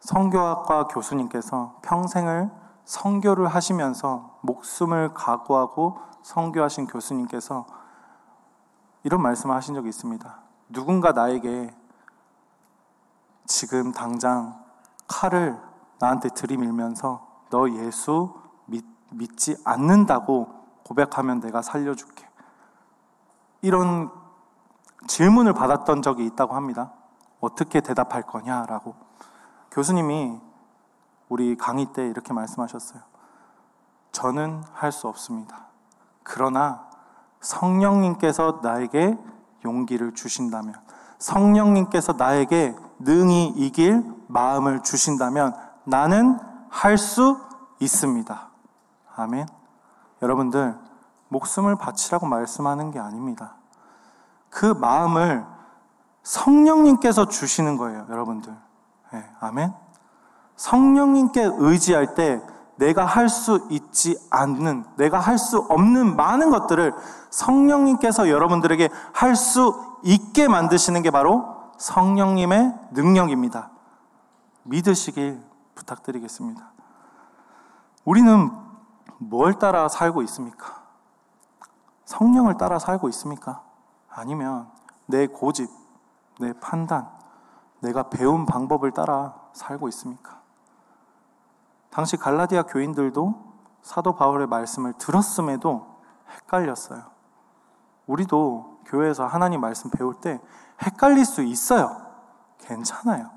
A: 성교학과 교수님께서 평생을 성교를 하시면서 목숨을 각오하고 성교하신 교수님께서 이런 말씀을 하신 적이 있습니다. 누군가 나에게 지금 당장 칼을 나한테 들이밀면서 너 예수 믿, 믿지 않는다고 고백하면 내가 살려줄게. 이런 질문을 받았던 적이 있다고 합니다. 어떻게 대답할 거냐라고. 교수님이 우리 강의 때 이렇게 말씀하셨어요. 저는 할 수 없습니다. 그러나 성령님께서 나에게 용기를 주신다면, 성령님께서 나에게 능히 이길 마음을 주신다면 나는 할 수 있습니다. 아멘. 여러분들, 목숨을 바치라고 말씀하는 게 아닙니다. 그 마음을 성령님께서 주시는 거예요, 여러분들. 네, 아멘. 성령님께 의지할 때 내가 할 수 있지 않는, 내가 할 수 없는 많은 것들을 성령님께서 여러분들에게 할 수 있게 만드시는 게 바로 성령님의 능력입니다. 믿으시길 부탁드리겠습니다. 우리는 뭘 따라 살고 있습니까? 성령을 따라 살고 있습니까? 아니면 내 고집, 내 판단, 내가 배운 방법을 따라 살고 있습니까? 당시 갈라디아 교인들도 사도 바울의 말씀을 들었음에도 헷갈렸어요. 우리도 교회에서 하나님 말씀 배울 때 헷갈릴 수 있어요. 괜찮아요.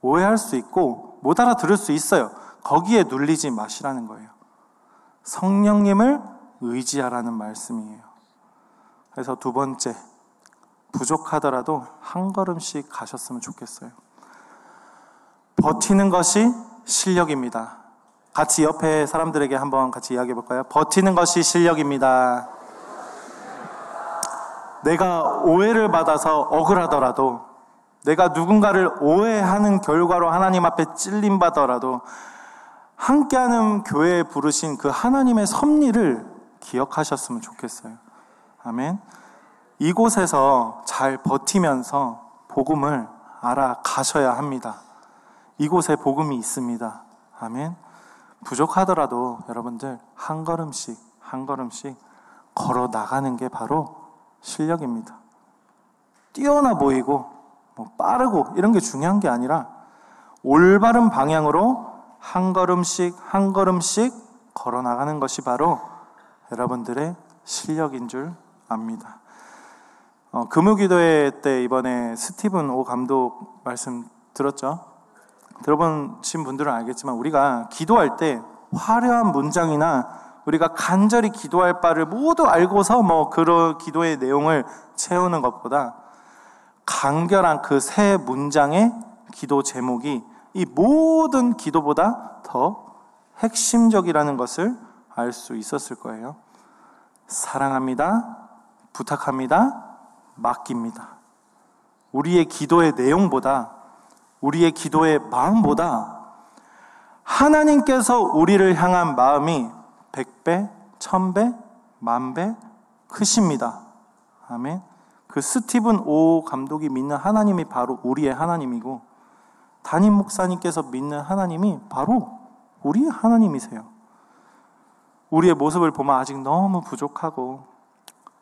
A: 오해할 수 있고 못 알아들을 수 있어요. 거기에 눌리지 마시라는 거예요. 성령님을 의지하라는 말씀이에요. 그래서 두 번째, 부족하더라도 한 걸음씩 가셨으면 좋겠어요. 버티는 것이 실력입니다. 같이 옆에 사람들에게 한번 같이 이야기해 볼까요? 버티는 것이 실력입니다. 내가 오해를 받아서 억울하더라도 내가 누군가를 오해하는 결과로 하나님 앞에 찔림받더라도 함께하는 교회에 부르신 그 하나님의 섭리를 기억하셨으면 좋겠어요. 아멘. 이곳에서 잘 버티면서 복음을 알아가셔야 합니다. 이곳에 복음이 있습니다. 아멘. 부족하더라도 여러분들 한 걸음씩, 한 걸음씩 걸어 나가는 게 바로 실력입니다. 뛰어나 보이고, 뭐 빠르고, 이런 게 중요한 게 아니라 올바른 방향으로 한 걸음씩, 한 걸음씩 걸어 나가는 것이 바로 여러분들의 실력인 줄 압니다. 어, 금요기도회 때 이번에 스티븐 오 감독 말씀 들었죠? 들어보신 분들은 알겠지만 우리가 기도할 때 화려한 문장이나 우리가 간절히 기도할 바를 모두 알고서 뭐 그런 기도의 내용을 채우는 것보다 간결한 그 세 문장의 기도 제목이 이 모든 기도보다 더 핵심적이라는 것을 알 수 있었을 거예요. 사랑합니다. 부탁합니다. 맡깁니다. 우리의 기도의 내용보다 우리의 기도의 마음보다 하나님께서 우리를 향한 마음이 백배, 천배, 만배 크십니다. 아멘. 그 스티븐 오 감독이 믿는 하나님이 바로 우리의 하나님이고 담임 목사님께서 믿는 하나님이 바로 우리의 하나님이세요. 우리의 모습을 보면 아직 너무 부족하고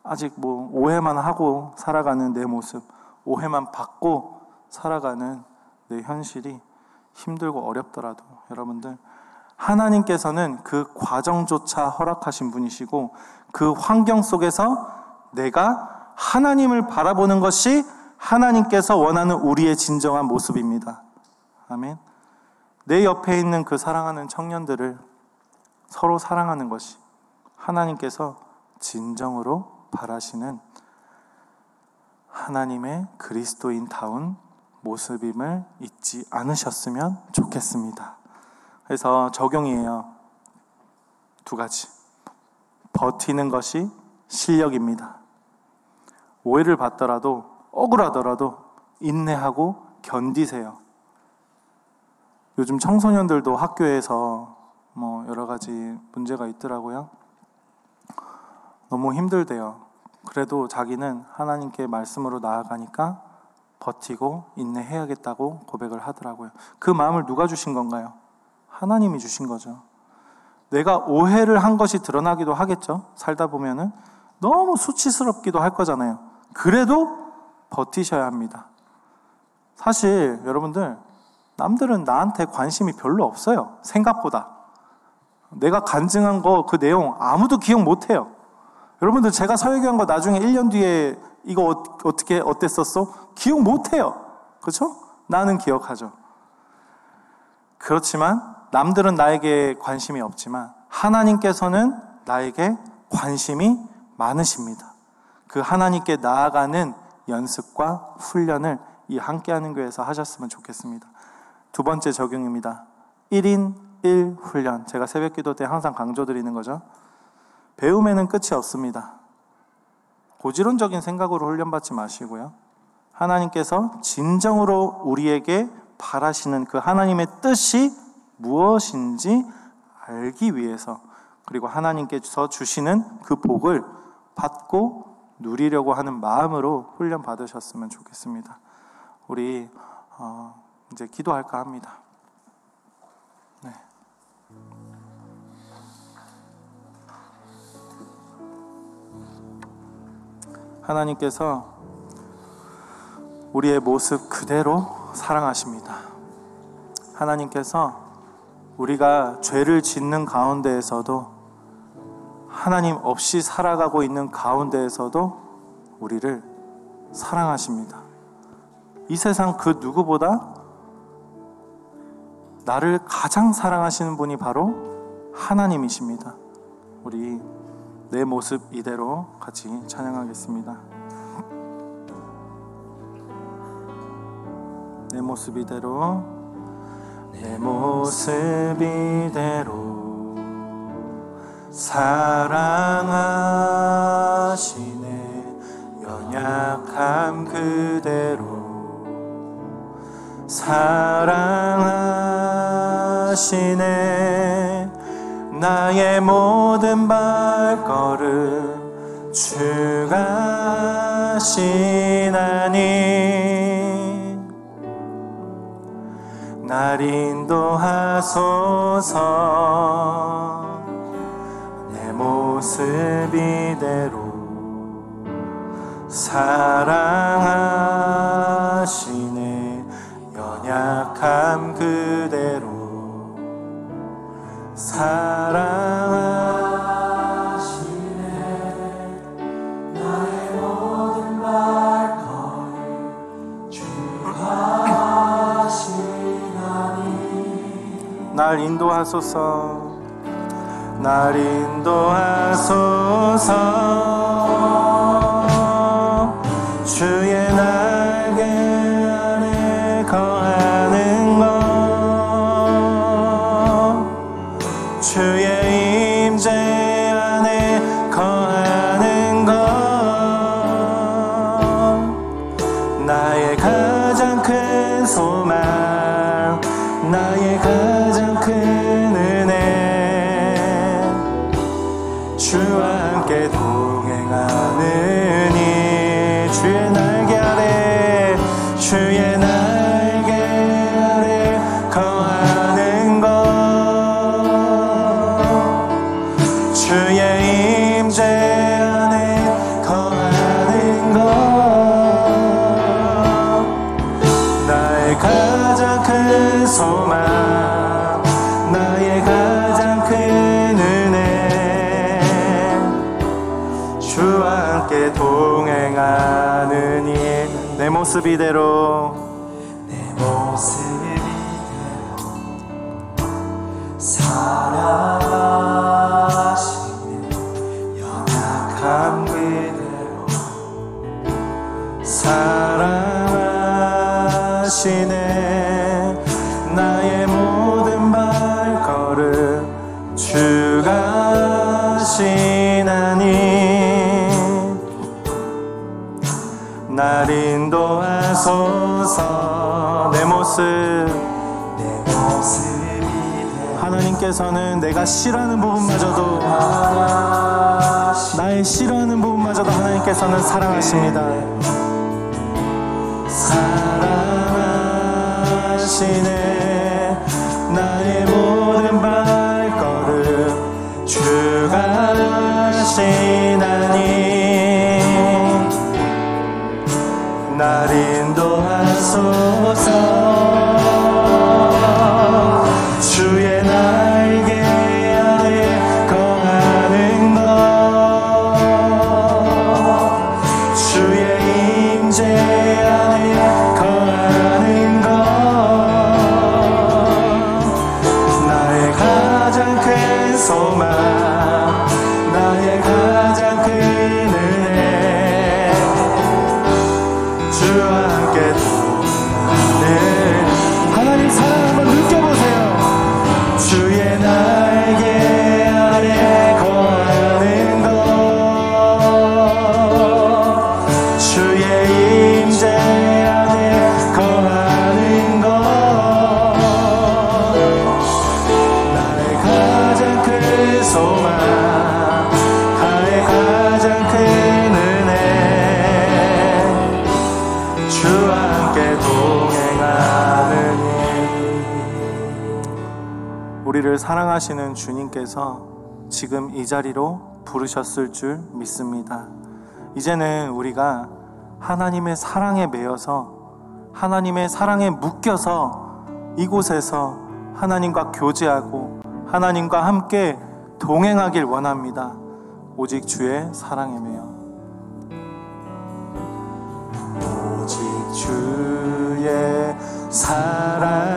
A: 아직 뭐 오해만 하고 살아가는 내 모습, 오해만 받고 살아가는 내 현실이 힘들고 어렵더라도 여러분들 하나님께서는 그 과정조차 허락하신 분이시고 그 환경 속에서 내가 하나님을 바라보는 것이 하나님께서 원하는 우리의 진정한 모습입니다. 아멘. 내 옆에 있는 그 사랑하는 청년들을 서로 사랑하는 것이 하나님께서 진정으로 바라시는 하나님의 그리스도인다운 모습임을 잊지 않으셨으면 좋겠습니다. 그래서 적용이에요. 두 가지. 버티는 것이 실력입니다. 오해를 받더라도 억울하더라도 인내하고 견디세요. 요즘 청소년들도 학교에서 뭐 여러 가지 문제가 있더라고요. 너무 힘들대요. 그래도 자기는 하나님께 말씀으로 나아가니까 버티고 인내해야겠다고 고백을 하더라고요. 그 마음을 누가 주신 건가요? 하나님이 주신 거죠. 내가 오해를 한 것이 드러나기도 하겠죠. 살다 보면은 너무 수치스럽기도 할 거잖아요. 그래도 버티셔야 합니다. 사실 여러분들 남들은 나한테 관심이 별로 없어요. 생각보다. 내가 간증한 거 그 내용 아무도 기억 못 해요. 여러분들 제가 설교한 거 나중에 1년 뒤에 이거 어, 어떻게 어땠었어? 기억 못 해요. 그렇죠? 나는 기억하죠. 그렇지만 남들은 나에게 관심이 없지만 하나님께서는 나에게 관심이 많으십니다. 그 하나님께 나아가는 연습과 훈련을 이 함께하는 교회에서 하셨으면 좋겠습니다. 두 번째 적용입니다. 1인 1 훈련. 제가 새벽 기도 때 항상 강조드리는 거죠. 배움에는 끝이 없습니다. 고지론적인 생각으로 훈련받지 마시고요. 하나님께서 진정으로 우리에게 바라시는 그 하나님의 뜻이 무엇인지 알기 위해서 그리고 하나님께서 주시는 그 복을 받고 누리려고 하는 마음으로 훈련 받으셨으면 좋겠습니다. 우리 어, 이제 기도할까 합니다. 하나님께서 우리의 모습 그대로 사랑하십니다. 하나님께서 우리가 죄를 짓는 가운데에서도 하나님 없이 살아가고 있는 가운데에서도 우리를 사랑하십니다. 이 세상 그 누구보다 나를 가장 사랑하시는 분이 바로 하나님이십니다. 우리 내 모습 이대로 같이 찬양하겠습니다. 내 모습 이대로. 내 모습 이대로. 사랑하시네. 연약함 그대로. 사랑하시네 나의 모든 발걸음 주가 시나니. 날 인도하소서. 모습 이대로 사랑하시네. 연약함 그대로 사랑하시네. 날 인도하소서. 날 인도하소서. 주 모습 이대로 날 인도하소서. 내 모습. 내 모습이 하나님께서는 내가 싫어하는 부분마저도 나의 싫어하는 부분마저도 하나님께서는 사랑하십니다. 사랑하시네. 나의 모든 발걸음 주가 시나 날 인도하소서 사랑하시는 주님께서 지금 이 자리로 부르셨을 줄 믿습니다. 이제는 우리가 하나님의 사랑에 매여서 하나님의 사랑에 묶여서 이곳에서 하나님과 교제하고 하나님과 함께 동행하길 원합니다. 오직 주의 사랑에 매여. 오직 주의 사랑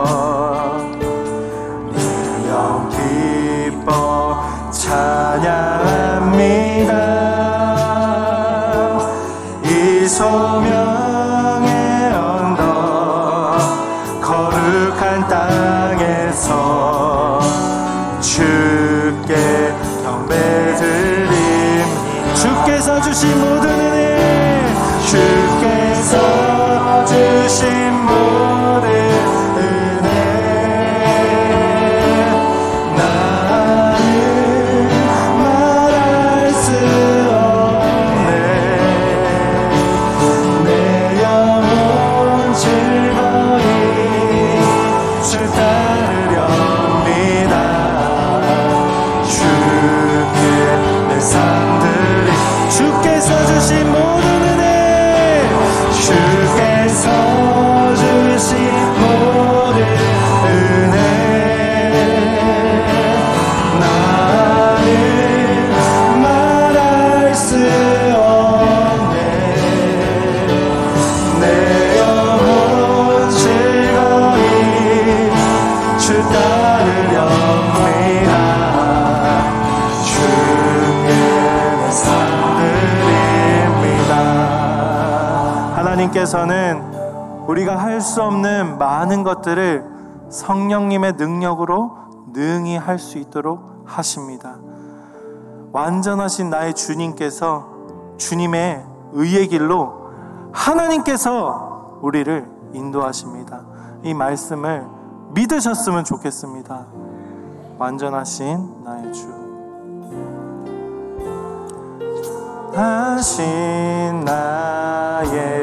A: 하나님께서는 우리가 할 수 없는 많은 것들을 성령님의 능력으로 능히 할 수 있도록 하십니다. 완전하신 나의 주님께서 주님의 의의 길로 하나님께서 우리를 인도하십니다. 이 말씀을 믿으셨으면 좋겠습니다. 완전하신 나의 주. 하신 나의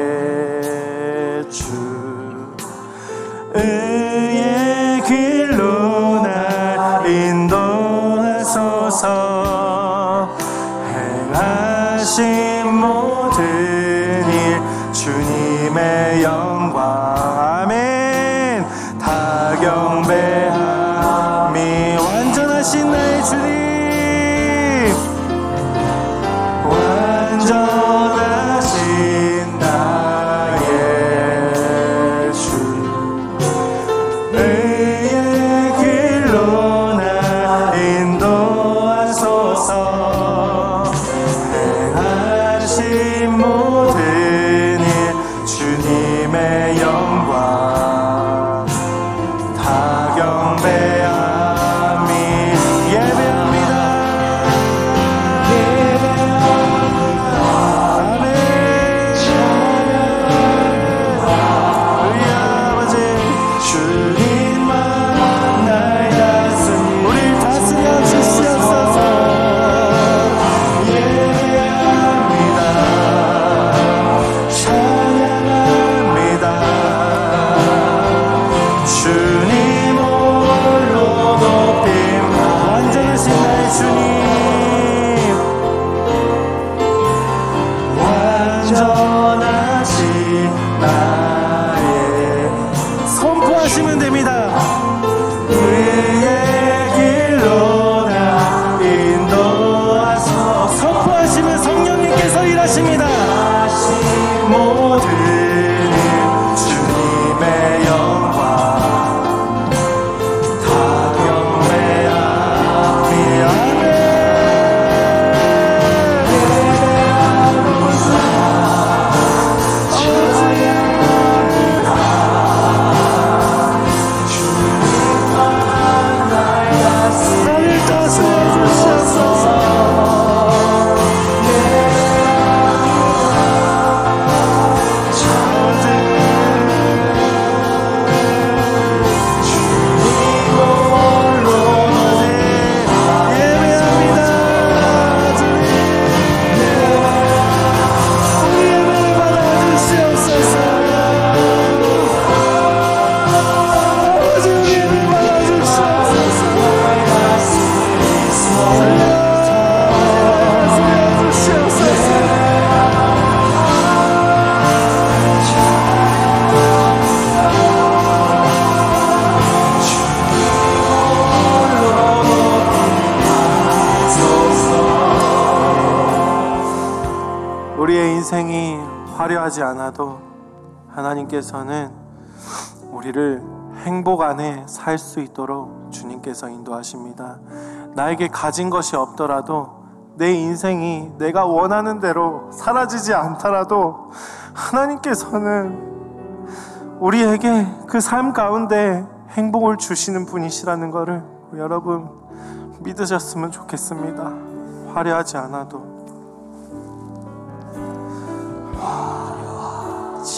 A: 하나님께서는 우리를 행복 안에 살 수 있도록 주님께서 인도하십니다. 나에게 가진 것이 없더라도 내 인생이 내가 원하는 대로 사라지지 않더라도 하나님께서는 우리에게 그 삶 가운데 행복을 주시는 분이시라는 것을 여러분 믿으셨으면 좋겠습니다. 화려하지 않아도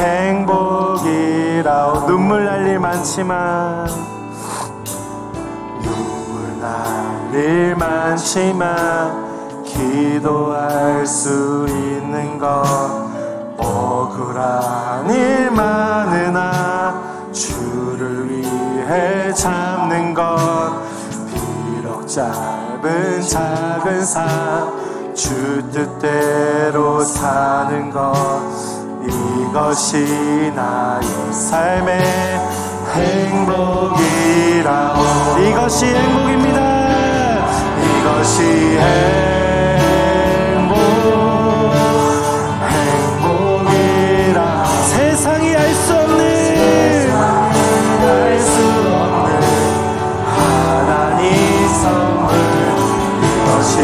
A: 행복이라 눈물 날 일 많지만 눈물 날 일 많지만 기도할 수 있는 것 억울한 일 많으나 주를 위해 참는 것. 비록 짧은 작은 삶 주 뜻대로 사는 것 이것이 나의 삶의 행복이라. 이것이 행복입니다. 이것이 행복 행복이라. 세상이 알 수 없는 알 수 없는 하나님 선물. 이것이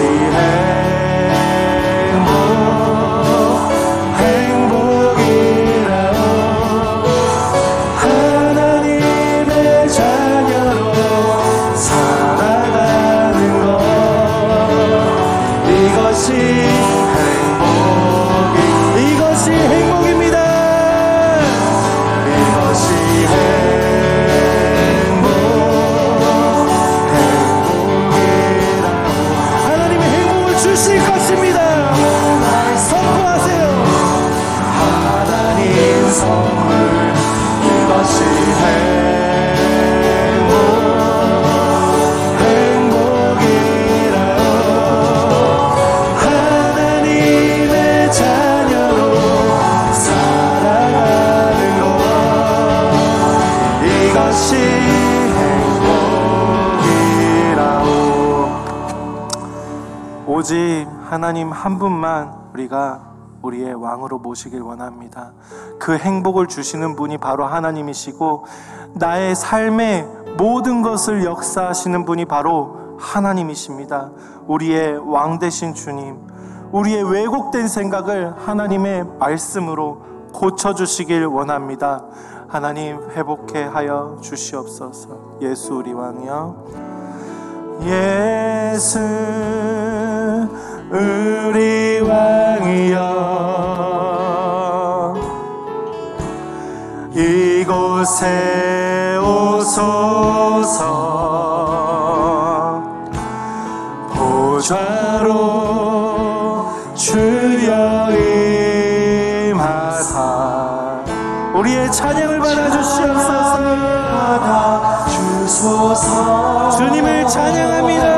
A: 행복 하나님 한 분만 우리가 우리의 왕으로 모시길 원합니다. 그 행복을 주시는 분이 바로 하나님이시고 나의 삶의 모든 것을 역사하시는 분이 바로 하나님이십니다. 우리의 왕 되신 주님, 우리의 왜곡된 생각을 하나님의 말씀으로 고쳐주시길 원합니다. 하나님 회복해 하여 주시옵소서. 예수 우리 왕이여. 예수 우리 왕이여 이곳에 오소서 보좌로 찬양합니다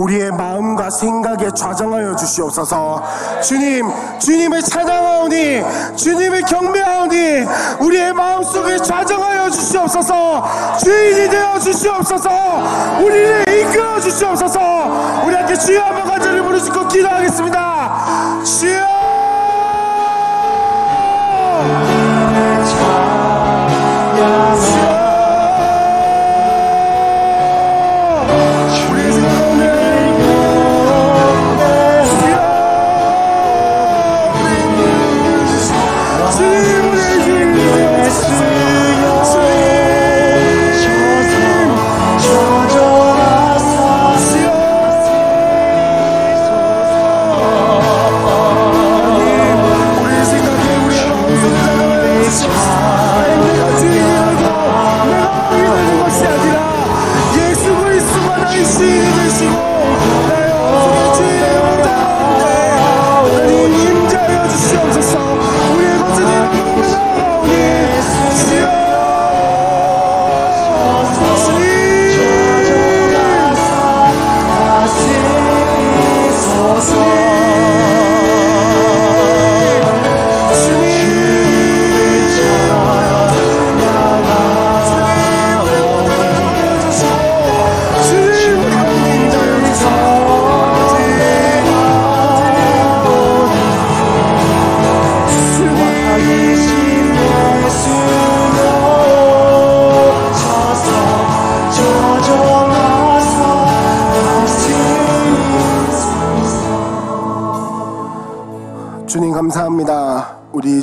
B: 우리의 마음과 생각에 좌정하여 주시옵소서. 주님, 주님을 찬양하오니, 주님을 경배하오니, 우리의 마음속에 좌정하여 주시옵소서. 주인이 되어 주시옵소서. 우리를 이끌어 주시옵소서. 우리 함께 주여 한번 간절히 부르시고 기도하겠습니다. 주여!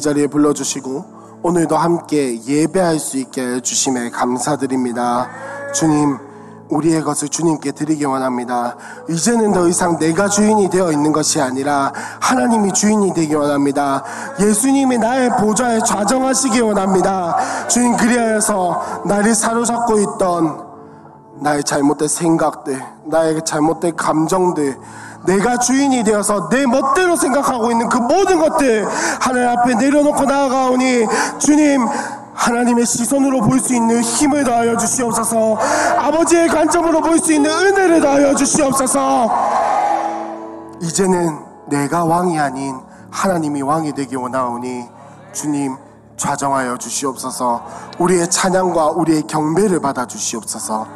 B: 자리에 불러주시고 오늘도 함께 예배할 수 있게 주심에 감사드립니다. 주님, 우리의 것을 주님께 드리기 원합니다. 이제는 더 이상 내가 주인이 되어 있는 것이 아니라 하나님이 주인이 되기 원합니다. 예수님이 나의 보좌에 좌정하시기 원합니다. 주님, 그리하여서 나를 사로잡고 있던 나의 잘못된 생각들, 나의 잘못된 감정들, 내가 주인이 되어서 내 멋대로 생각하고 있는 그 모든 것들 하나님 앞에 내려놓고 나아가오니 주님 하나님의 시선으로 볼 수 있는 힘을 더하여 주시옵소서. 아버지의 관점으로 볼 수 있는 은혜를 더하여 주시옵소서. 이제는 내가 왕이 아닌 하나님이 왕이 되기 원하오니 주님 좌정하여 주시옵소서. 우리의 찬양과 우리의 경배를 받아 주시옵소서.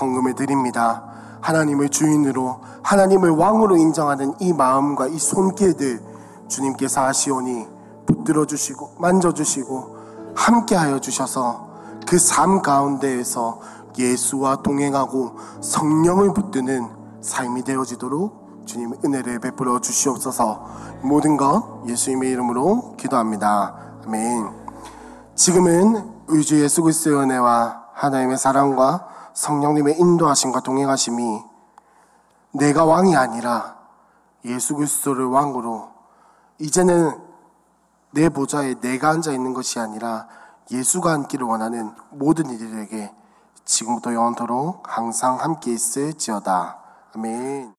B: 헌금을 드립니다. 하나님을 주인으로 하나님을 왕으로 인정하는 이 마음과 이 손길들 주님께서 하시오니 붙들어 주시고 만져 주시고 함께하여 주셔서 그 삶 가운데에서 예수와 동행하고 성령을 붙드는 삶이 되어지도록 주님 은혜를 베풀어 주시옵소서 모든 것 예수님의 이름으로 기도합니다. 아멘. 지금은 의주 예수 그리스도의 은혜와 하나님의 사랑과 성령님의 인도하심과 동행하심이 내가 왕이 아니라 예수 그리스도를 왕으로 이제는 내 보좌에 내가 앉아 있는 것이 아니라 예수가 앉기를 원하는 모든 이들에게 지금부터 영원토록 항상 함께 있을지어다. 아멘.